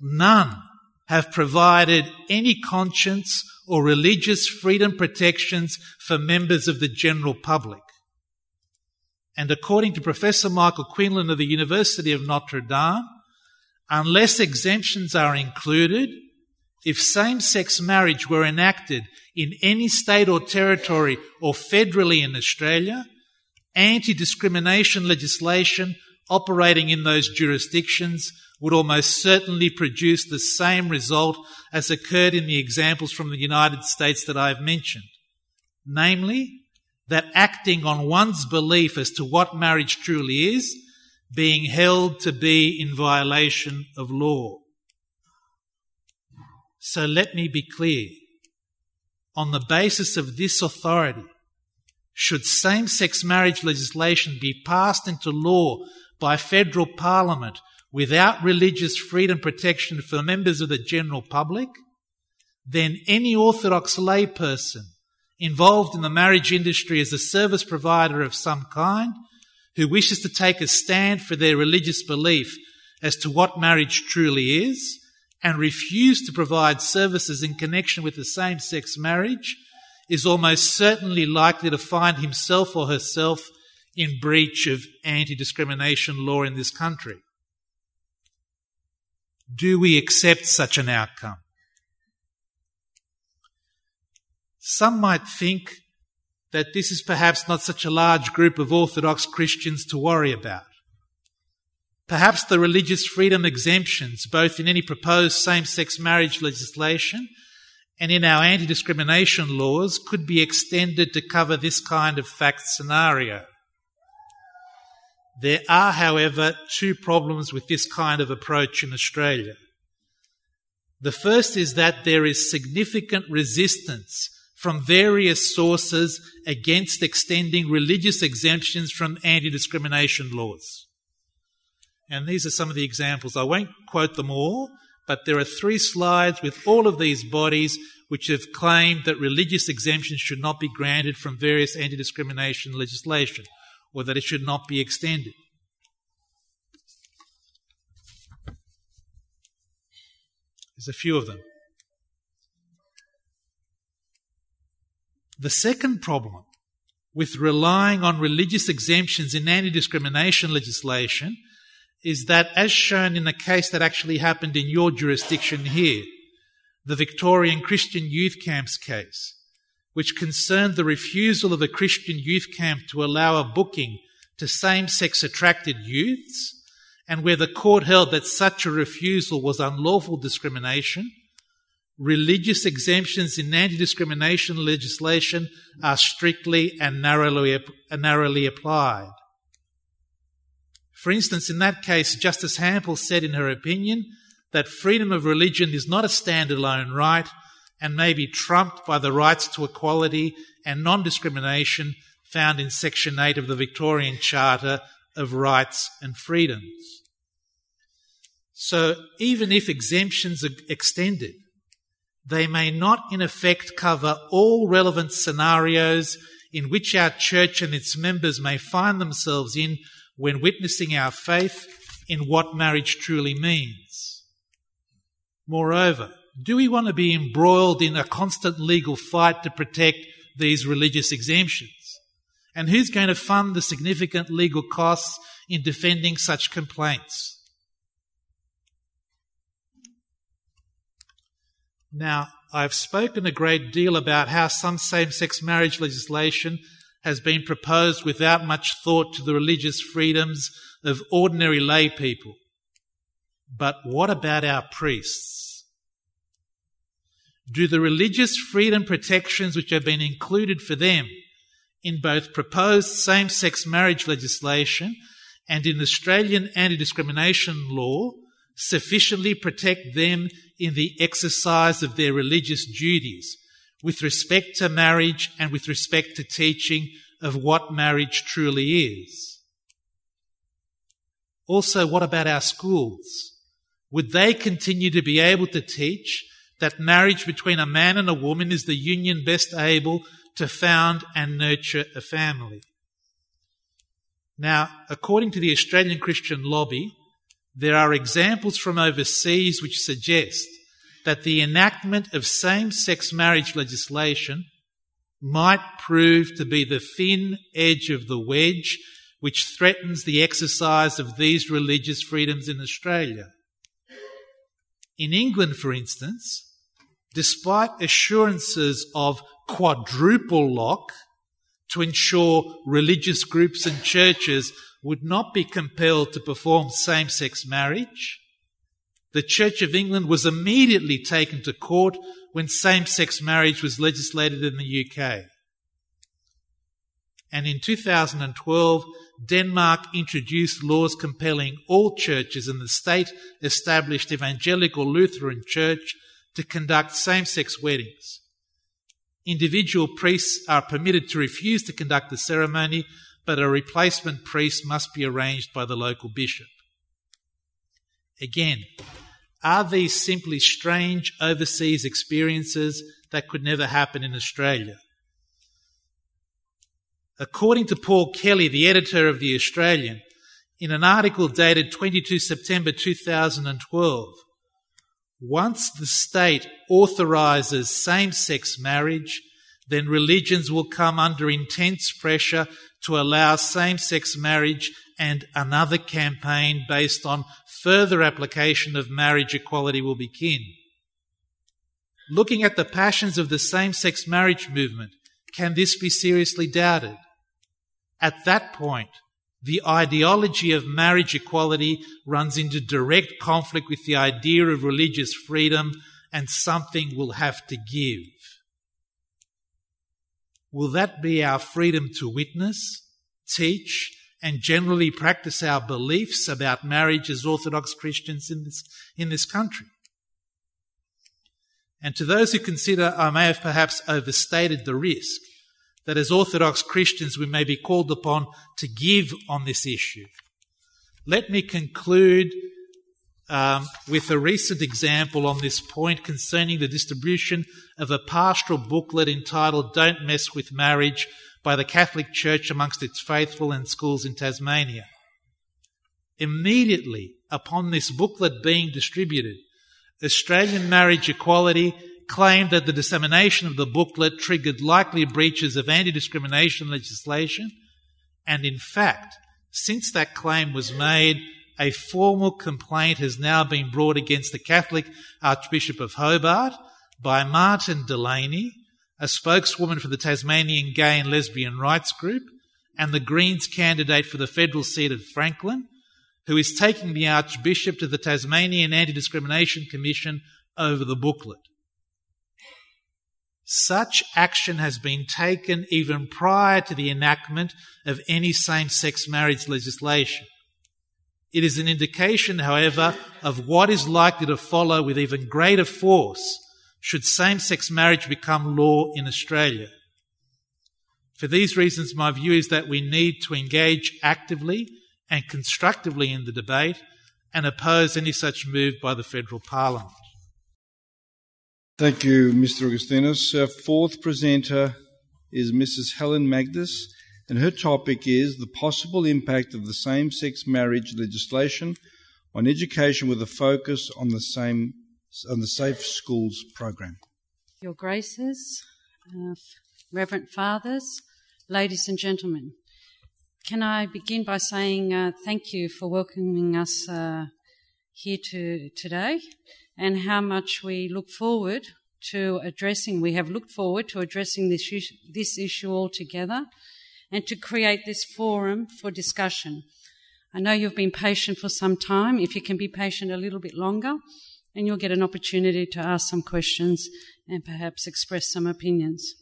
None have provided any conscience or religious freedom protections for members of the general public. And according to Professor Michael Quinlan of the University of Notre Dame, unless exemptions are included, if same sex marriage were enacted in any state or territory or federally in Australia, anti discrimination legislation operating in those jurisdictions would almost certainly produce the same result as occurred in the examples from the United States that I've mentioned. Namely, that acting on one's belief as to what marriage truly is, being held to be in violation of law. So let me be clear. On the basis of this authority, should same sex marriage legislation be passed into law by federal parliament without religious freedom protection for members of the general public, then any Orthodox layperson involved in the marriage industry as a service provider of some kind who wishes to take a stand for their religious belief as to what marriage truly is and refuse to provide services in connection with the same sex marriage is almost certainly likely to find himself or herself in breach of anti discrimination law in this country. Do we accept such an outcome? Some might think that this is perhaps not such a large group of Orthodox Christians to worry about. Perhaps the religious freedom exemptions, both in any proposed same sex marriage legislation and in our anti discrimination laws, could be extended to cover this kind of fact scenario. There are, however, two problems with this kind of approach in Australia. The first is that there is significant resistance from various sources against extending religious exemptions from anti discrimination laws. And these are some of the examples. I won't quote them all, but there are three slides with all of these bodies which have claimed that religious exemptions should not be granted from various anti discrimination legislation or that it should not be extended. There's a few of them. The second problem with relying on religious exemptions in anti discrimination legislation is that, as shown in the case that actually happened in your jurisdiction here, the Victorian Christian Youth Camps case, which concerned the refusal of a Christian youth camp to allow a booking to same sex attracted youths, and where the court held that such a refusal was unlawful discrimination, religious exemptions in anti discrimination legislation are strictly and narrowly, applied. For instance, in that case, Justice Hampel said in her opinion that freedom of religion is not a standalone right and may be trumped by the rights to equality and non discrimination found in Section 8 of the Victorian Charter of Rights and Freedoms. So, even if exemptions are extended, they may not in effect cover all relevant scenarios in which our church and its members may find themselves in when witnessing our faith in what marriage truly means. Moreover, do we want to be embroiled in a constant legal fight to protect these religious exemptions? And who's going to fund the significant legal costs in defending such complaints? Now, I've spoken a great deal about how some same sex marriage legislation has been proposed without much thought to the religious freedoms of ordinary lay people. But what about our priests? Do the religious freedom protections which have been included for them in both proposed same sex marriage legislation and in Australian anti discrimination law sufficiently protect them in the exercise of their religious duties with respect to marriage and with respect to teaching of what marriage truly is? Also, what about our schools? Would they continue to be able to teach that marriage between a man and a woman is the union best able to found and nurture a family? Now, according to the Australian Christian Lobby, there are examples from overseas which suggest that the enactment of same sex marriage legislation might prove to be the thin edge of the wedge which threatens the exercise of these religious freedoms in Australia. In England, for instance, despite assurances of quadruple lock to ensure religious groups and churches would not be compelled to perform same sex marriage, the Church of England was immediately taken to court when same sex marriage was legislated in the UK. And in 2012, Denmark introduced laws compelling all churches in the state established evangelical Lutheran church to conduct same sex weddings. Individual priests are permitted to refuse to conduct the ceremony, but a replacement priest must be arranged by the local bishop. Again, are these simply strange overseas experiences that could never happen in Australia? According to Paul Kelly, the editor of The Australian, in an article dated 22 September 2012, once the state authorises same sex marriage, then religions will come under intense pressure to allow same sex marriage and another campaign based on further application of marriage equality will begin. Looking at the passions of the same sex marriage movement, can this be seriously doubted? At that point, the ideology of marriage equality runs into direct conflict with the idea of religious freedom, and something will have to give. Will that be our freedom to witness, teach, and generally practice our beliefs about marriage as Orthodox Christians in this, in this country? And to those who consider I may have perhaps overstated the risk, that as Orthodox Christians we may be called upon to give on this issue. Let me conclude um, with a recent example on this point concerning the distribution of a pastoral booklet entitled Don't Mess with Marriage by the Catholic Church amongst its faithful and schools in Tasmania. Immediately upon this booklet being distributed, Australian Marriage Equality claimed that the dissemination of the booklet triggered likely breaches of anti discrimination legislation. And in fact, since that claim was made, a formal complaint has now been brought against the Catholic Archbishop of Hobart by Martine Delaney, a spokeswoman for the Tasmanian Gay and Lesbian Rights Group, and the Greens candidate for the federal seat of Franklin, who is taking the Archbishop to the Tasmanian Anti Discrimination Commission over the booklet. Such action has been taken even prior to the enactment of any same sex marriage legislation. It is an indication, however, of what is likely to follow with even greater force should same sex marriage become law in Australia. For these reasons, my view is that we need to engage actively and constructively in the debate and oppose any such move by the Federal Parliament. Thank you, Mr. Augustinos. Our fourth presenter is Mrs. Helen Magdis, and her topic is the possible impact of the same sex marriage legislation on education with a focus on the, same, on the Safe Schools program. Your Graces, uh, Reverend Fathers, ladies and gentlemen, can I begin by saying uh, thank you for welcoming us uh, here to, today? And how much we look forward to addressing, we have looked forward to addressing this issue, this issue altogether and to create this forum for discussion. I know you've been patient for some time. If you can be patient a little bit longer, and you'll get an opportunity to ask some questions and perhaps express some opinions.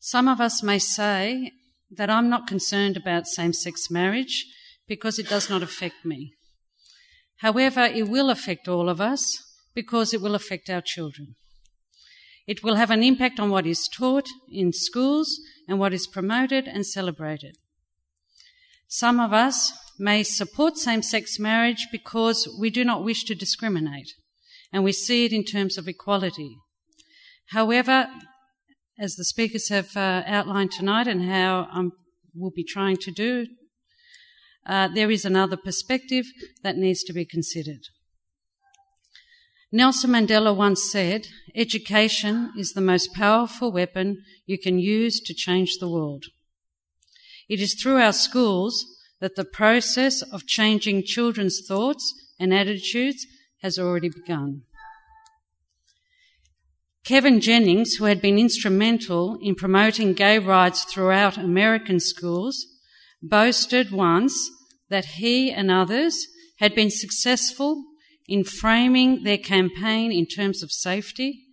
Some of us may say that I'm not concerned about same sex marriage because it does not affect me. However, it will affect all of us because it will affect our children. It will have an impact on what is taught in schools and what is promoted and celebrated. Some of us may support same sex marriage because we do not wish to discriminate and we see it in terms of equality. However, as the speakers have uh, outlined tonight and how I will be trying to do, uh, there is another perspective that needs to be considered. Nelson Mandela once said, education is the most powerful weapon you can use to change the world. It is through our schools that the process of changing children's thoughts and attitudes has already begun. Kevin Jennings, who had been instrumental in promoting gay rights throughout American schools, boasted once that he and others had been successful in framing their campaign in terms of safety,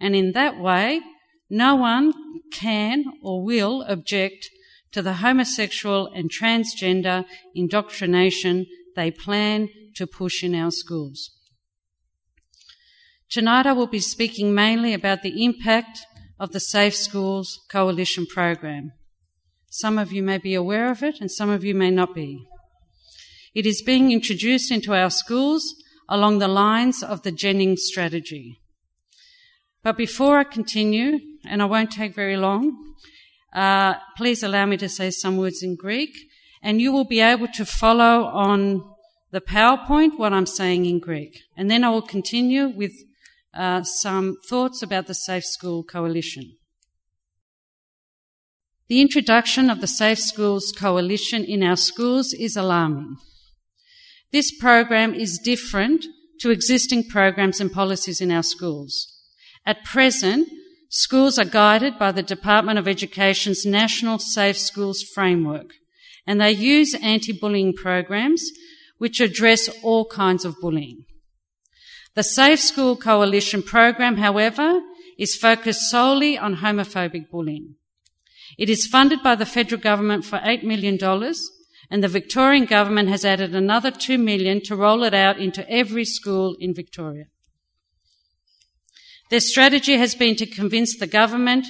and in that way, no one can or will object to the homosexual and transgender indoctrination they plan to push in our schools. Tonight I will be speaking mainly about the impact of the Safe Schools Coalition program. Some of you may be aware of it and some of you may not be. It is being introduced into our schools along the lines of the Jennings strategy. But before I continue, and I won't take very long, uh, please allow me to say some words in Greek, and you will be able to follow on the PowerPoint what I'm saying in Greek. And then I will continue with uh, some thoughts about the Safe School Coalition. The introduction of the Safe Schools Coalition in our schools is alarming. This program is different to existing programs and policies in our schools. At present, schools are guided by the Department of Education's National Safe Schools Framework, and they use anti-bullying programs which address all kinds of bullying. The Safe School Coalition program, however, is focused solely on homophobic bullying. It is funded by the federal government for $8 million and the Victorian government has added another 2 million to roll it out into every school in Victoria. Their strategy has been to convince the government,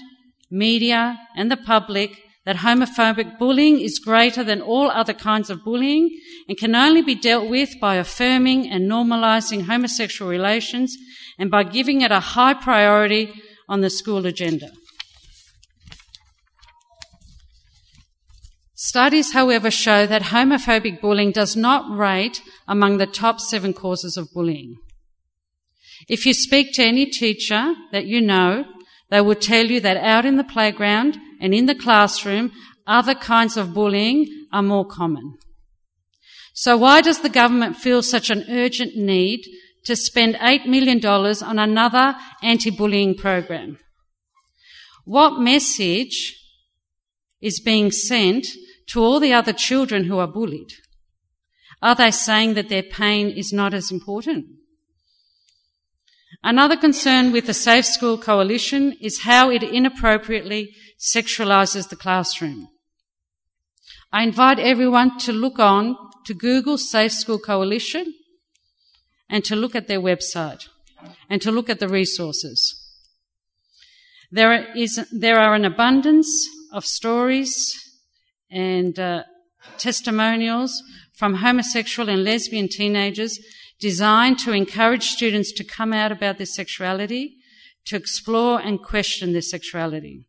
media and the public that homophobic bullying is greater than all other kinds of bullying and can only be dealt with by affirming and normalising homosexual relations and by giving it a high priority on the school agenda. Studies, however, show that homophobic bullying does not rate among the top seven causes of bullying. If you speak to any teacher that you know, they will tell you that out in the playground and in the classroom, other kinds of bullying are more common. So why does the government feel such an urgent need to spend $8 million on another anti-bullying program? What message is being sent to all the other children who are bullied? Are they saying that their pain is not as important? Another concern with the Safe School Coalition is how it inappropriately sexualizes the classroom. I invite everyone to look on to Google Safe School Coalition and to look at their website and to look at the resources. There is, there are an abundance of stories and uh, testimonials from homosexual and lesbian teenagers designed to encourage students to come out about their sexuality, to explore and question their sexuality.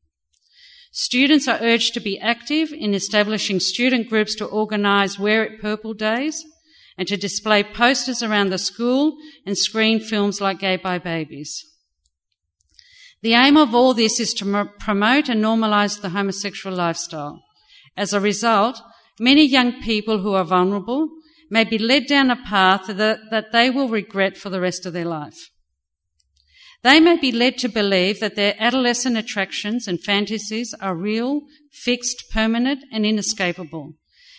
Students are urged to be active in establishing student groups to organise Wear It Purple Days and to display posters around the school and screen films like Gayby Babies. The aim of all this is to promote and normalise the homosexual lifestyle. As a result, many young people who are vulnerable may be led down a path that, that they will regret for the rest of their life. They may be led to believe that their adolescent attractions and fantasies are real, fixed, permanent, and inescapable,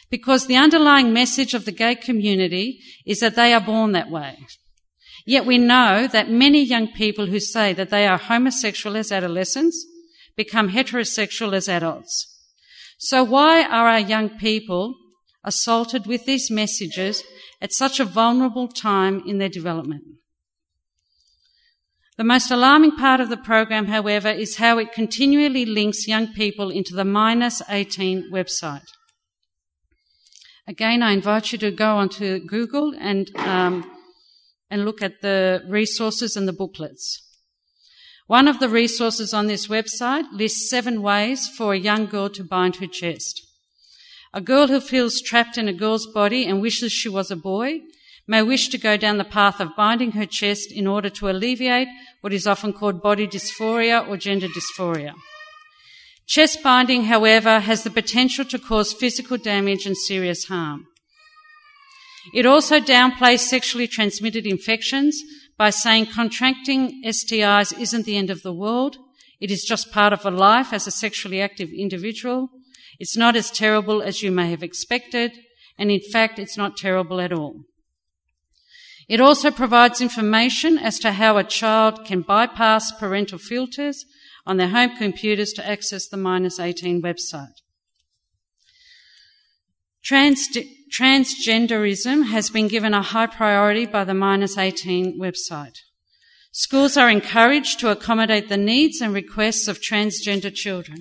because the underlying message of the gay community is that they are born that way. Yet we know that many young people who say that they are homosexual as adolescents become heterosexual as adults. So why are our young people assaulted with these messages at such a vulnerable time in their development. The most alarming part of the program, however, is how it continually links young people into the minus 18 website. Again, I invite you to go onto Google and, um, and look at the resources and the booklets. One of the resources on this website lists seven ways for a young girl to bind her chest. A girl who feels trapped in a girl's body and wishes she was a boy may wish to go down the path of binding her chest in order to alleviate what is often called body dysphoria or gender dysphoria. Chest binding, however, has the potential to cause physical damage and serious harm. It also downplays sexually transmitted infections by saying contracting STIs isn't the end of the world. It is just part of a life as a sexually active individual. It's not as terrible as you may have expected. And in fact, it's not terrible at all. It also provides information as to how a child can bypass parental filters on their home computers to access the minus 18 website. Trans- transgenderism has been given a high priority by the minus 18 website. Schools are encouraged to accommodate the needs and requests of transgender children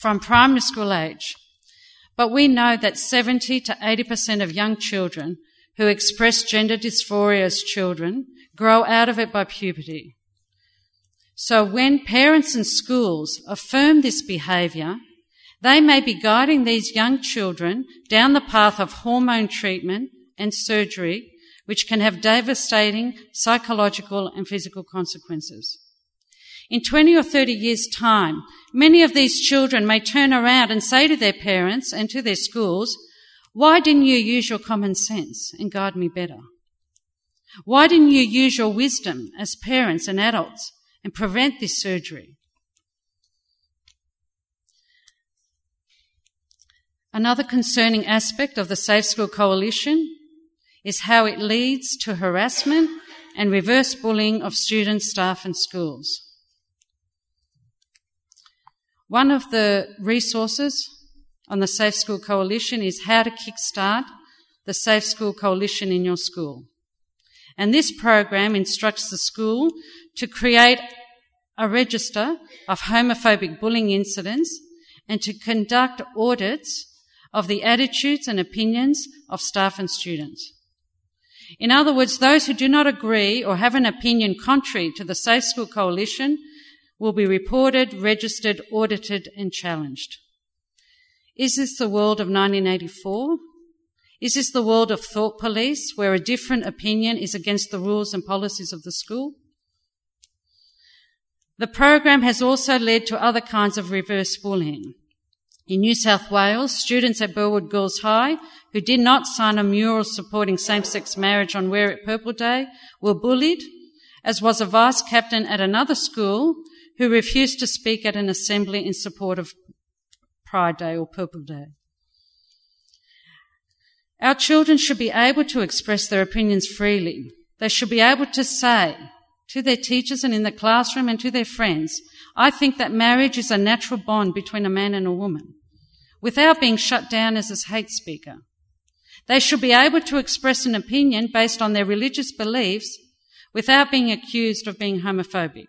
from primary school age. But we know that 70 to 80% of young children who express gender dysphoria as children grow out of it by puberty. So when parents and schools affirm this behaviour, they may be guiding these young children down the path of hormone treatment and surgery, which can have devastating psychological and physical consequences. In 20 or 30 years' time, many of these children may turn around and say to their parents and to their schools, Why didn't you use your common sense and guide me better? Why didn't you use your wisdom as parents and adults and prevent this surgery. Another concerning aspect of the Safe School Coalition is how it leads to harassment and reverse bullying of students, staff, and schools. One of the resources on the Safe School Coalition is how to kickstart the Safe School Coalition in your school. And this program instructs the school to create a register of homophobic bullying incidents and to conduct audits of the attitudes and opinions of staff and students. In other words, those who do not agree or have an opinion contrary to the Safe School Coalition will be reported, registered, audited, and challenged. Is this the world of 1984? Is this the world of thought police where a different opinion is against the rules and policies of the school? The program has also led to other kinds of reverse bullying. In New South Wales, students at Burwood Girls High who did not sign a mural supporting same-sex marriage on Wear It Purple Day were bullied, as was a vice captain at another school who refused to speak at an assembly in support of Pride Day or Purple Day. Our children should be able to express their opinions freely. They should be able to say to their teachers and in the classroom and to their friends, I think that marriage is a natural bond between a man and a woman without being shut down as a hate speaker. They should be able to express an opinion based on their religious beliefs without being accused of being homophobic.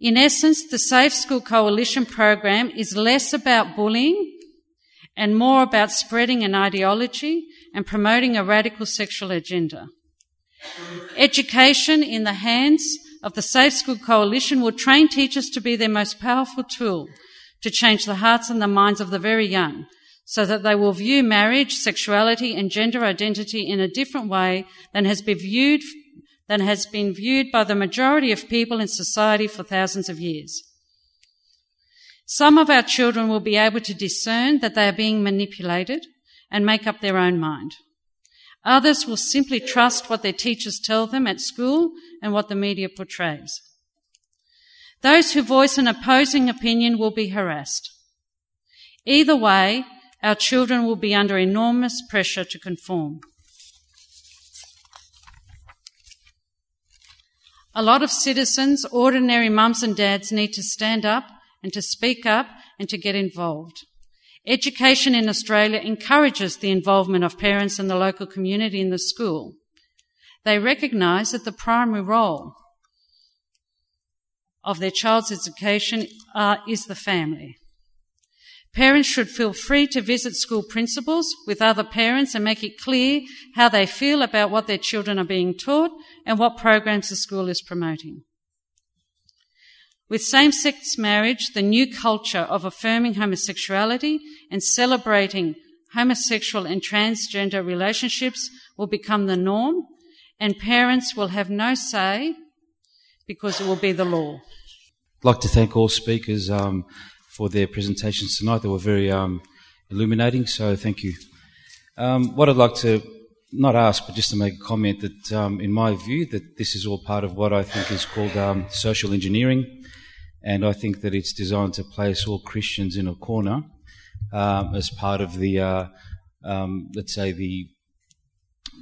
In essence, the Safe School Coalition program is less about bullying and more about spreading an ideology and promoting a radical sexual agenda. Education in the hands of the Safe School Coalition will train teachers to be their most powerful tool to change the hearts and the minds of the very young so that they will view marriage, sexuality and gender identity in a different way than has been viewed than has been viewed by the majority of people in society for thousands of years. Some of our children will be able to discern that they are being manipulated and make up their own mind. Others will simply trust what their teachers tell them at school and what the media portrays. Those who voice an opposing opinion will be harassed. Either way, our children will be under enormous pressure to conform. A lot of citizens, ordinary mums and dads, need to stand up and to speak up and to get involved. Education in Australia encourages the involvement of parents and the local community in the school. They recognise that the primary role of their child's education uh, is the family. Parents should feel free to visit school principals with other parents and make it clear how they feel about what their children are being taught and what programs the school is promoting. With same sex marriage, the new culture of affirming homosexuality and celebrating homosexual and transgender relationships will become the norm, and parents will have no say because it will be the law. I'd like to thank all speakers um, for their presentations tonight. They were very um, illuminating, so thank you. Um, what I'd like to not ask, but just to make a comment that, um, in my view, that this is all part of what I think is called um, social engineering, and I think that it's designed to place all Christians in a corner um, as part of the, uh, um, let's say, the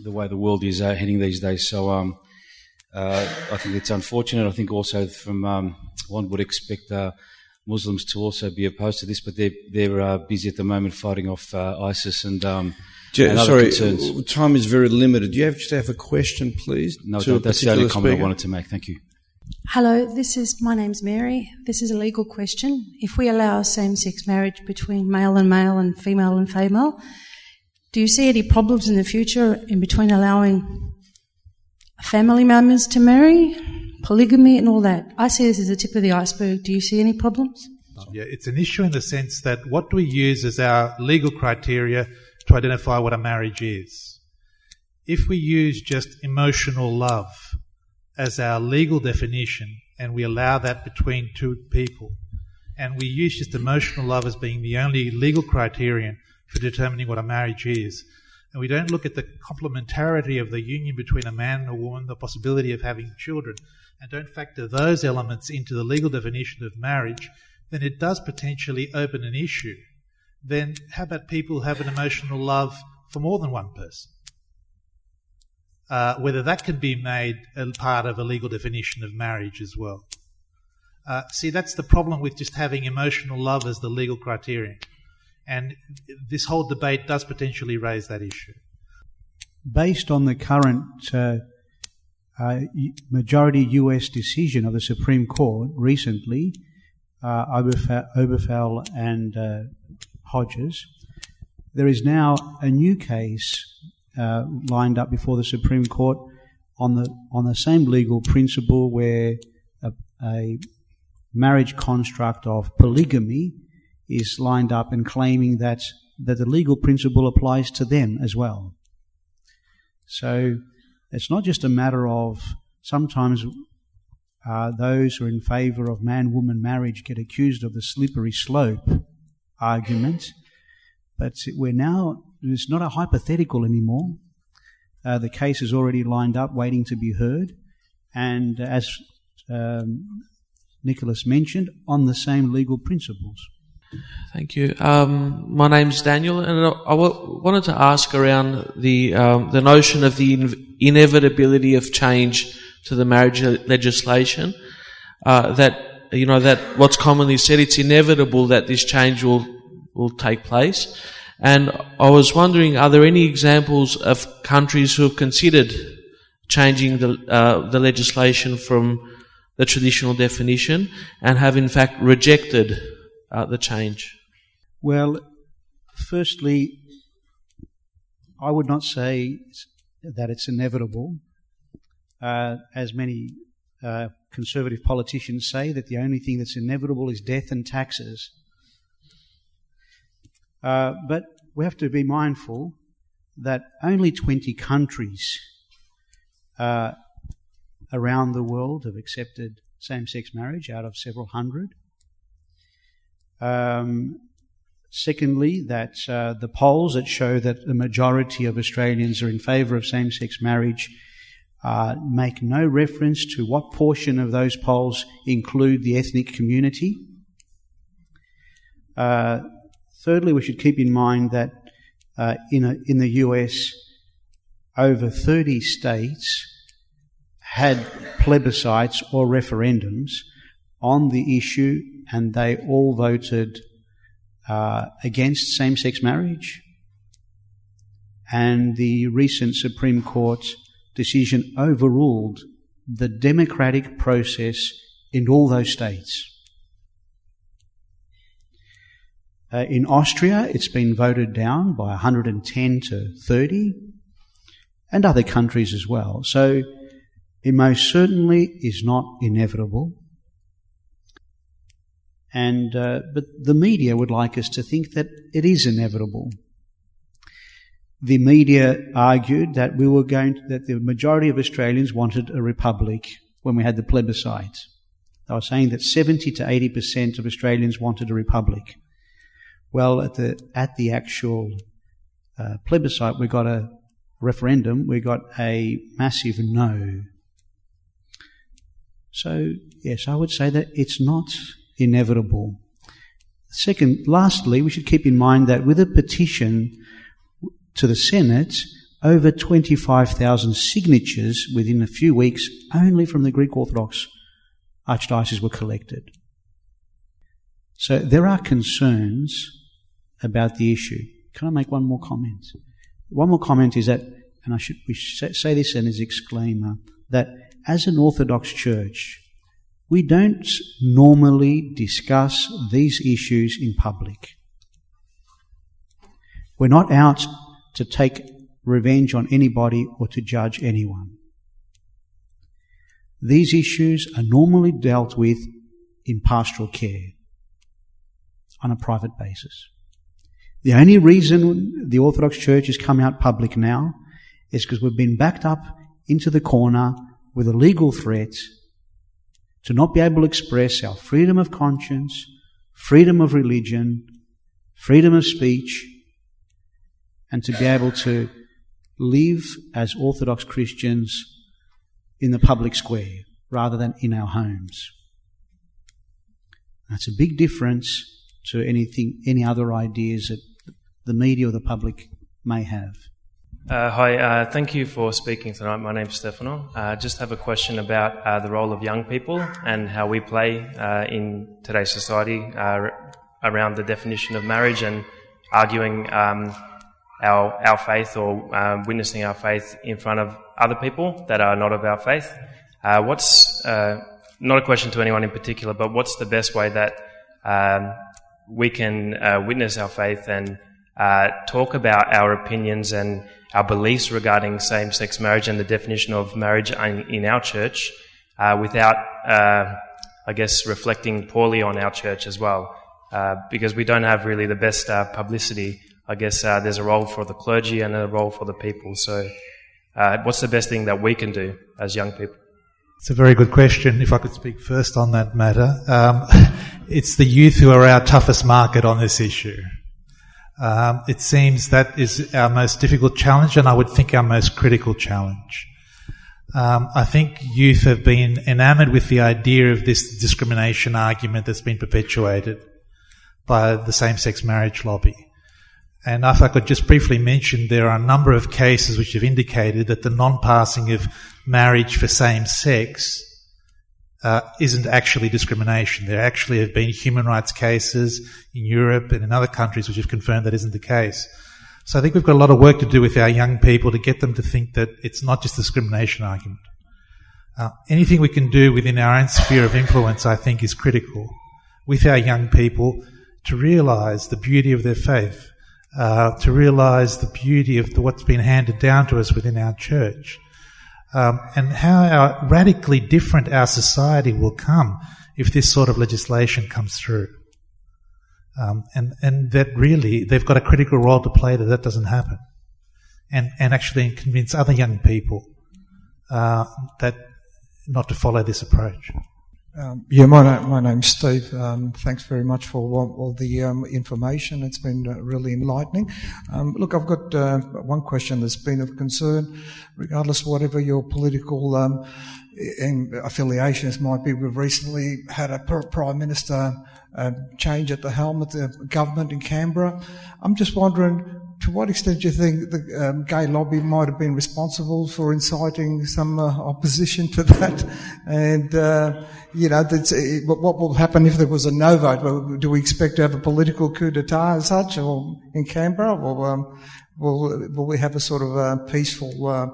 the way the world is uh, heading these days. So um, uh, I think it's unfortunate. I think also from um, one would expect uh, Muslims to also be opposed to this, but they're they're uh, busy at the moment fighting off uh, ISIS and. Um, and sorry, concerns. time is very limited. Do you have just have a question, please? No, that's the only comment speaker? I wanted to make. Thank you. Hello, this is my name's Mary. This is a legal question. If we allow same-sex marriage between male and male and female and female, do you see any problems in the future in between allowing family members to marry, polygamy, and all that? I see this as the tip of the iceberg. Do you see any problems? Yeah, it's an issue in the sense that what do we use as our legal criteria to identify what a marriage is? If we use just emotional love as our legal definition and we allow that between two people, and we use just emotional love as being the only legal criterion for determining what a marriage is, and we don't look at the complementarity of the union between a man and a woman, the possibility of having children, and don't factor those elements into the legal definition of marriage, then it does potentially open an issue. Then how about people have an emotional love for more than one person? Uh, whether that can be made a part of a legal definition of marriage as well. Uh, see, that's the problem with just having emotional love as the legal criterion. And this whole debate does potentially raise that issue. based on the current uh, uh, majority US decision of the Supreme Court recently, uh, Oberfell, Oberfell and uh, Hodges, there is now a new case uh, lined up before the Supreme Court on the on the same legal principle where a, a marriage construct of polygamy is lined up and claiming that that the legal principle applies to them as well. So it's not just a matter of sometimes uh, those who are in favour of man woman marriage get accused of the slippery slope argument, but we're now, it's not a hypothetical anymore. Uh, the case is already lined up, waiting to be heard, and as um, Nicholas mentioned, on the same legal principles. Thank you. Um, my name's Daniel, and I w- wanted to ask around the um, the notion of the in- inevitability of change to the marriage legislation. Uh, that you know that what's commonly said, it's inevitable that this change will will take place. And I was wondering, are there any examples of countries who have considered changing the uh, the legislation from the traditional definition and have in fact rejected uh, the change? Well, firstly, I would not say that it's inevitable, uh, as many uh, conservative politicians say that the only thing that's inevitable is death and taxes. Uh, but we have to be mindful that only 20 countries uh, around the world have accepted same sex marriage out of several hundred. Um, secondly, that uh, the polls that show that the majority of Australians are in favour of same sex marriage uh, make no reference to what portion of those polls include the ethnic community. Uh, thirdly, we should keep in mind that uh, in, a, in the US, over 30 states had plebiscites or referendums on the issue, and they all voted uh, against same sex marriage. And the recent Supreme Court decision overruled the democratic process in all those states. Uh, in Austria, it's been voted down by 110 to 30, and other countries as well. So it most certainly is not inevitable. And uh, but the media would like us to think that it is inevitable. The media argued that we were going to, that the majority of Australians wanted a republic when we had the plebiscite. They were saying that 70 to 80 percent of Australians wanted a republic. Well, at the at the actual uh, plebiscite, we got a referendum. We got a massive no. So yes, I would say that it's not inevitable. Second, lastly, we should keep in mind that with a petition to the Senate, over 25,000 signatures within a few weeks only from the Greek Orthodox archdiocese were collected. So there are concerns about the issue. Can I make one more comment? One more comment is that, and I should we should say this in as a disclaimer, that as an Orthodox church, we don't normally discuss these issues in public. We're not out to take revenge on anybody or to judge anyone. These issues are normally dealt with in pastoral care on a private basis. The only reason the Orthodox Church has come out public now is because we've been backed up into the corner with a legal threat to not be able to express our freedom of conscience, freedom of religion, freedom of speech, and to be able to live as Orthodox Christians in the public square rather than in our homes. That's a big difference to anything, any other ideas that the media or the public may have. Uh, hi, uh, thank you for speaking tonight. My name's Stefano. I uh, just have a question about uh, the role of young people and how we play uh, in today's society uh, around the definition of marriage and arguing um, our, our faith or witnessing our faith in front of other people that are not of our faith. what's, not a question to anyone in particular, but what's the best way that um, we can witness our faith and uh, talk about our opinions and our beliefs regarding same sex marriage and the definition of marriage in, our church uh, without, uh, I guess, reflecting poorly on our church as well. Uh, because we don't have really the best uh, publicity. I guess uh, there's a role for the clergy and a role for the people. So, what's the best thing that we can do as young people? It's a very good question. If I could speak first on that matter, um, it's the youth who are our toughest market on this issue. Um, it seems that is our most difficult challenge, and I would think our most critical challenge. Um, I think youth have been enamored with the idea of this discrimination argument that's been perpetuated by the same sex marriage lobby. And if I could just briefly mention, there are a number of cases which have indicated that the non passing of marriage for same sex uh, isn't actually discrimination. There actually have been human rights cases in Europe and in other countries which have confirmed that isn't the case. So I think we've got a lot of work to do with our young people to get them to think that it's not just a discrimination argument. Uh, anything we can do within our own sphere of influence, I think, is critical with our young people to realise the beauty of their faith, uh, to realise the beauty of the, what's been handed down to us within our church um, and how our, radically different our society will come if this sort of legislation comes through. Um, and, and that really, they've got a critical role to play that that doesn't happen. And, and actually convince other young people uh, that not to follow this approach. Um, yeah, my, name, my name's Steve. Um, thanks very much for all, all the um, information. It's been uh, really enlightening. Um, look, I've got uh, one question that's been of concern, regardless of whatever your political um, affiliations might be. We've recently had a prime minister uh, change at the helm of the government in Canberra. I'm just wondering to what extent do you think the um, gay lobby might have been responsible for inciting some uh, opposition to that? And, uh, you know, uh, what will happen if there was a no vote? Do we expect to have a political coup d'etat as such or in Canberra? Or um, will, will we have a sort of a peaceful uh,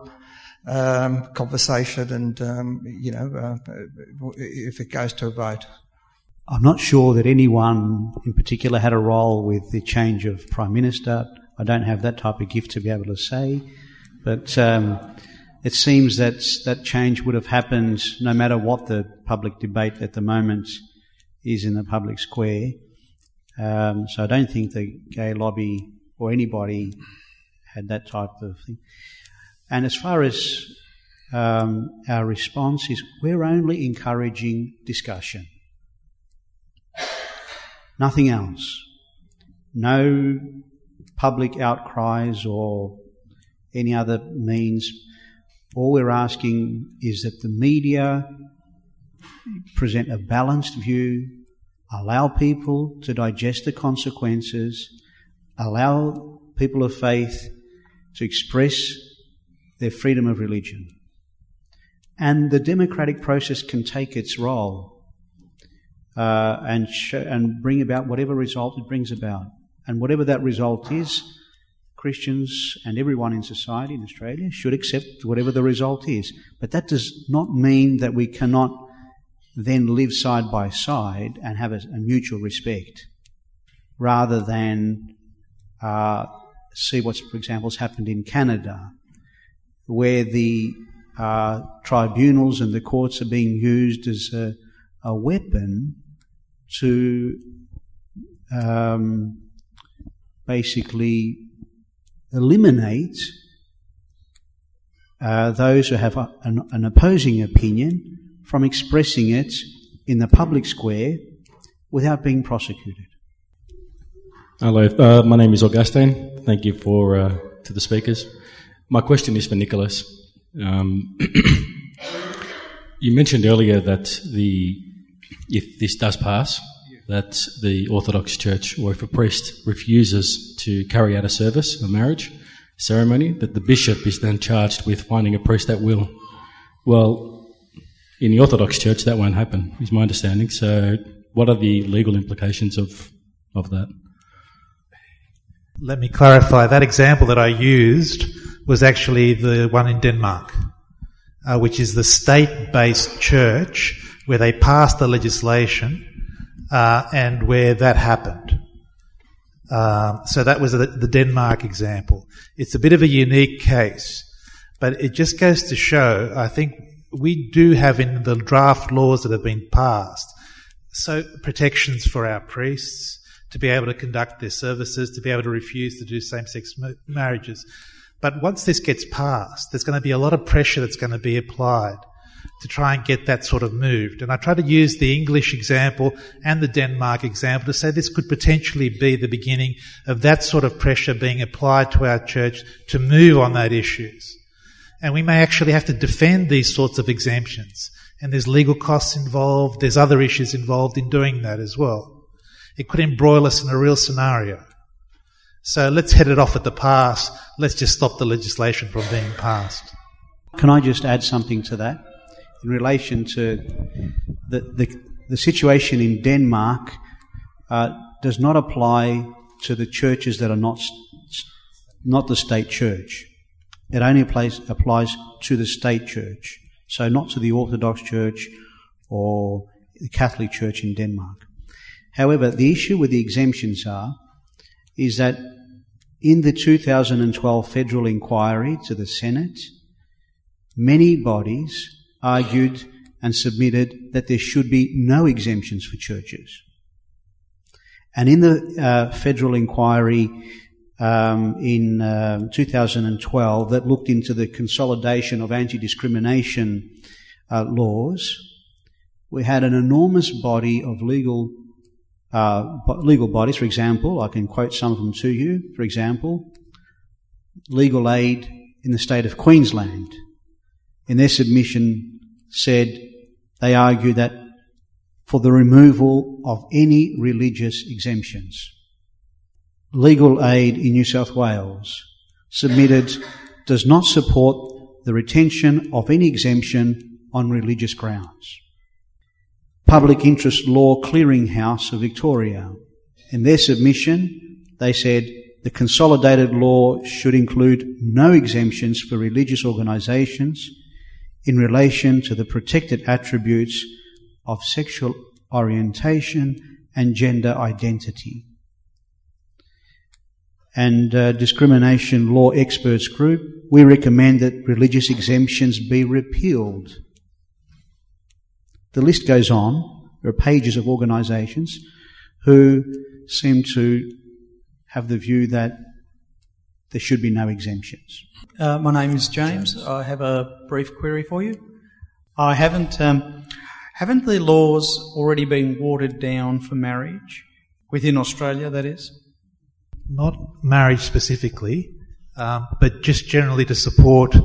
um, conversation and, um, you know, uh, if it goes to a vote? I'm not sure that anyone in particular had a role with the change of Prime Minister. I don't have that type of gift to be able to say, but um, it seems that that change would have happened no matter what the public debate at the moment is in the public square. Um, so I don't think the gay lobby or anybody had that type of thing. And as far as um, our response is, we're only encouraging discussion. Nothing else. No public outcries or any other means. All we're asking is that the media present a balanced view, allow people to digest the consequences, allow people of faith to express their freedom of religion. And the democratic process can take its role uh, and, sh- and bring about whatever result it brings about. And whatever that result is, Christians and everyone in society in Australia should accept whatever the result is. But that does not mean that we cannot then live side by side and have a, a mutual respect rather than uh, see what's, for example, has happened in Canada, where the uh, tribunals and the courts are being used as a, a weapon to um, basically eliminate uh, those who have a, an, an, opposing opinion from expressing it in the public square without being prosecuted. Hello, uh, my name is Augustine. Thank you for uh, to the speakers. My question is for Nicholas. Um, you mentioned earlier that the if this does pass, that the Orthodox Church, or if a priest refuses to carry out a service, a marriage ceremony, that the bishop is then charged with finding a priest that will. Well, in the Orthodox Church, that won't happen, is my understanding. So, what are the legal implications of, of that? Let me clarify. That example that I used was actually the one in Denmark, uh, which is the state based church where they passed the legislation uh, and where that happened. Um, so that was the, the Denmark example. It's a bit of a unique case, but it just goes to show, I think we do have in the draft laws that have been passed so protections for our priests to be able to conduct their services, to be able to refuse to do same-sex marriages. But once this gets passed, there's going to be a lot of pressure that's going to be applied to try and get that sort of moved. And I try to use the English example and the Denmark example to say this could potentially be the beginning of that sort of pressure being applied to our church to move on those issues. And we may actually have to defend these sorts of exemptions. And there's legal costs involved, there's other issues involved in doing that as well. It could embroil us in a real scenario. So let's head it off at the pass. Let's just stop the legislation from being passed. Can I just add something to that? In relation to the, the, the situation in Denmark uh, does not apply to the churches that are not, not the state church. It only applies, applies to the state church. So not to the Orthodox Church or the Catholic Church in Denmark. However, the issue with the exemptions are, is that in the 2012 federal inquiry to the Senate, many bodies argued and submitted that there should be no exemptions for churches. And in the uh, federal inquiry um, in uh, 2012 that looked into the consolidation of anti discrimination uh, laws, we had an enormous body of legal uh, legal bodies. For example, I can quote some of them to you. For example, Legal Aid in the state of Queensland, in their submission said they argue that for the removal of any religious exemptions. Legal Aid in New South Wales submitted does not support the retention of any exemption on religious grounds. Public Interest Law Clearinghouse of Victoria. In their submission, they said the consolidated law should include no exemptions for religious organisations in relation to the protected attributes of sexual orientation and gender identity. And uh, Discrimination Law Experts Group, we recommend that religious exemptions be repealed. The list goes on. There are pages of organisations who seem to have the view that there should be no exemptions. Uh, my name is James. James. I have a brief query for you. I haven't um, haven't the laws already been watered down for marriage within Australia? That is, not marriage specifically, um, but just generally to support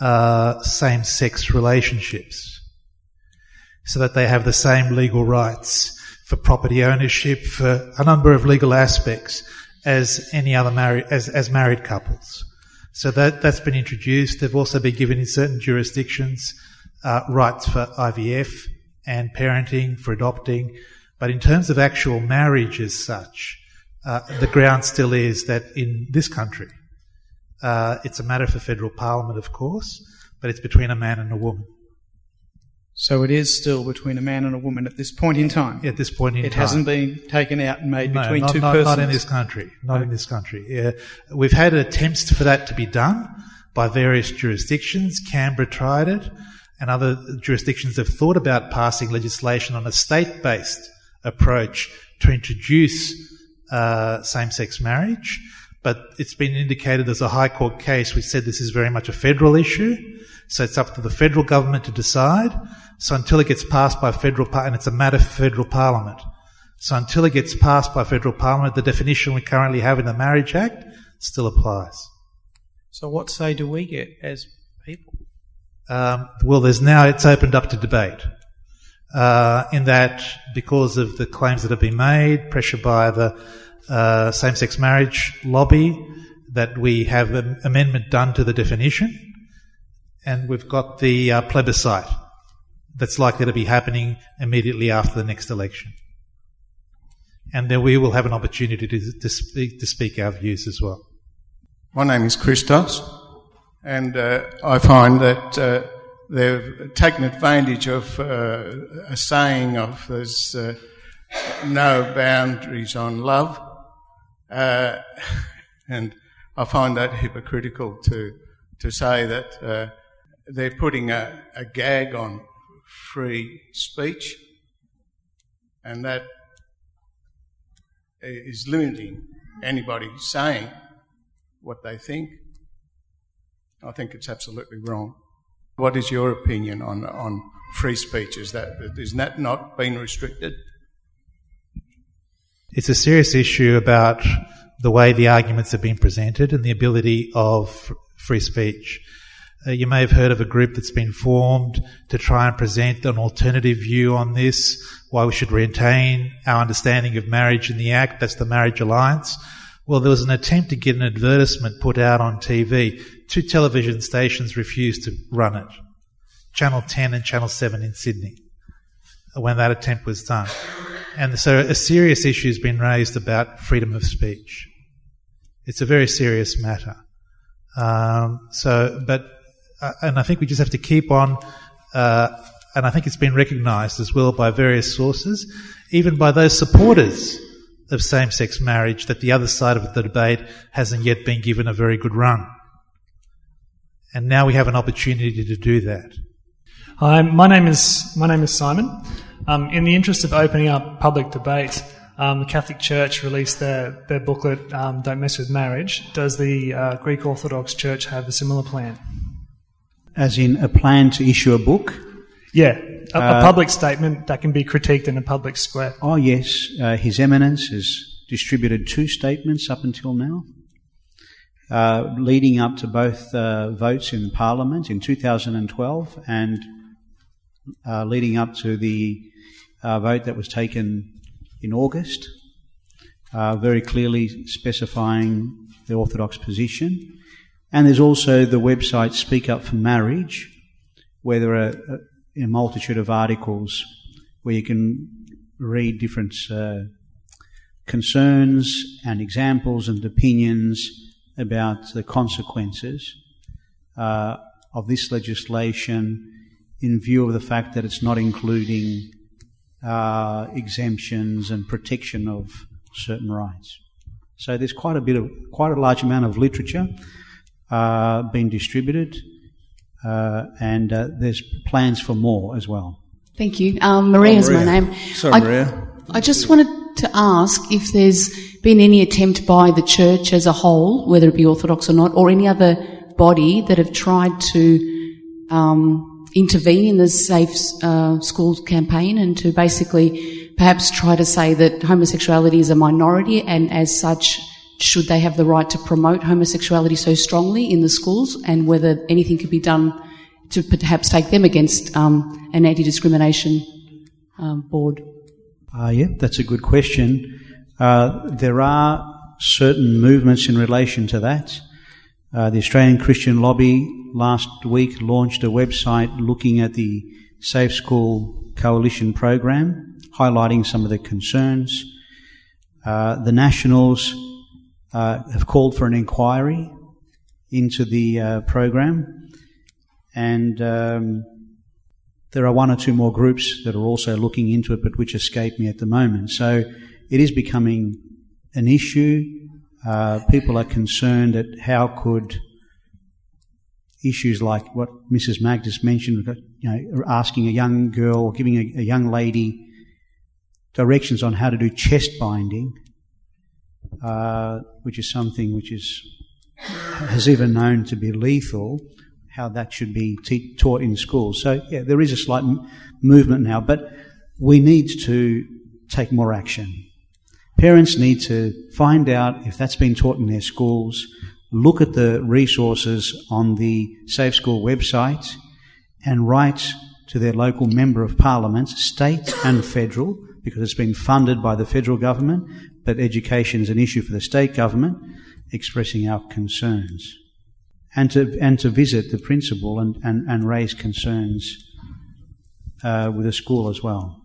uh, same-sex relationships, so that they have the same legal rights for property ownership, for a number of legal aspects as any other married as, as married couples. So that that's been introduced. They've also been given in certain jurisdictions uh, rights for IVF and parenting, for adopting. But in terms of actual marriage as such, uh, the ground still is that in this country, uh, it's a matter for federal parliament, of course, but it's between a man and a woman. So it is still between a man and a woman at this point in time. At this point in it time, it hasn't been taken out and made no, between not, two not, persons. Not in this country. Not in this country. Yeah. We've had attempts for that to be done by various jurisdictions. Canberra tried it, and other jurisdictions have thought about passing legislation on a state-based approach to introduce uh, same-sex marriage. But it's been indicated as a High Court case We said this is very much a federal issue, so it's up to the federal government to decide. So until it gets passed by federal par- and it's a matter for federal parliament. So until it gets passed by federal parliament, the definition we currently have in the Marriage Act still applies. So what say do we get as people? Um, well, there's now it's opened up to debate. Uh, in that, because of the claims that have been made, pressure by the uh, same-sex marriage lobby, that we have an amendment done to the definition, and we've got the uh, plebiscite that's likely to be happening immediately after the next election. And then we will have an opportunity to, to, speak, to speak our views as well. My name is Christos, and uh, I find that uh, they've taken advantage of uh, a saying of there's uh, no boundaries on love, uh, and I find that hypocritical to to say that they're putting a, a gag on free speech, and that is limiting anybody saying what they think. I think it's absolutely wrong. What is your opinion on, on free speech? Is that, is that not being restricted? It's a serious issue about the way the arguments have been presented and the ability of free speech. Uh, you may have heard of a group that's been formed to try and present an alternative view on this, why we should retain our understanding of marriage in the Act. That's the Marriage Alliance. Well, there was an attempt to get an advertisement put out on TV. Two television stations refused to run it. Channel 10 and Channel 7 in Sydney when that attempt was done. And so a serious issue has been raised about freedom of speech. It's a very serious matter. Um, so, but uh, and I think we just have to keep on, uh, and I think it's been recognised as well by various sources, even by those supporters of same sex marriage, that the other side of the debate hasn't yet been given a very good run. And now we have an opportunity to do that. Hi, my name is my name is Simon. Um, in the interest of opening up public debate, um, the Catholic Church released their their booklet, um, "Don't Mess with Marriage." Does the uh, Greek Orthodox Church have a similar plan? As in a plan to issue a book. Yeah, a, uh, a public statement that can be critiqued in a public square. Oh, yes. Uh, His Eminence has distributed two statements up until now, uh, leading up to both uh, votes in Parliament in 2012 and uh, leading up to the uh, vote that was taken in August. uh, very clearly specifying the Orthodox position. And there's also the website Speak Up for Marriage, where there are a, a multitude of articles where you can read different uh, concerns and examples and opinions about the consequences uh, of this legislation in view of the fact that it's not including uh, exemptions and protection of certain rights. So there's quite a bit of quite a large amount of literature uh, being distributed, uh, and uh, there's plans for more as well. Thank you. Um, Maria is my name. Sorry, I, Maria. I just wanted to ask if there's been any attempt by the church as a whole, whether it be Orthodox or not, or any other body that have tried to um, intervene in the Safe uh, Schools campaign and to basically perhaps try to say that homosexuality is a minority and as such should they have the right to promote homosexuality so strongly in the schools and whether anything could be done to perhaps take them against um, an anti-discrimination um, board? Uh, yeah, that's a good question. Uh, there are certain movements in relation to that. Uh, the Australian Christian Lobby last week launched a website looking at the Safe School Coalition program, highlighting some of the concerns. Uh, the Nationals uh, have called for an inquiry into the uh, program, and um, there are one or two more groups that are also looking into it, but which escape me at the moment. So it is becoming an issue. Uh, people are concerned at how could issues like what Mrs. Magnus mentioned, you know, asking a young girl or giving a, a young lady directions on how to do chest binding, uh, which is something which is has even known to be lethal, how that should be te- taught in schools. So, yeah, there is a slight m- movement now, but we need to take more action. Parents need to find out if that's been taught in their schools, look at the resources on the Safe School website, and write to their local member of parliament, state and federal, because it's been funded by the federal government, but education is an issue for the state government, expressing our concerns. And to, and to visit the principal and, and, and raise concerns uh, with the school as well.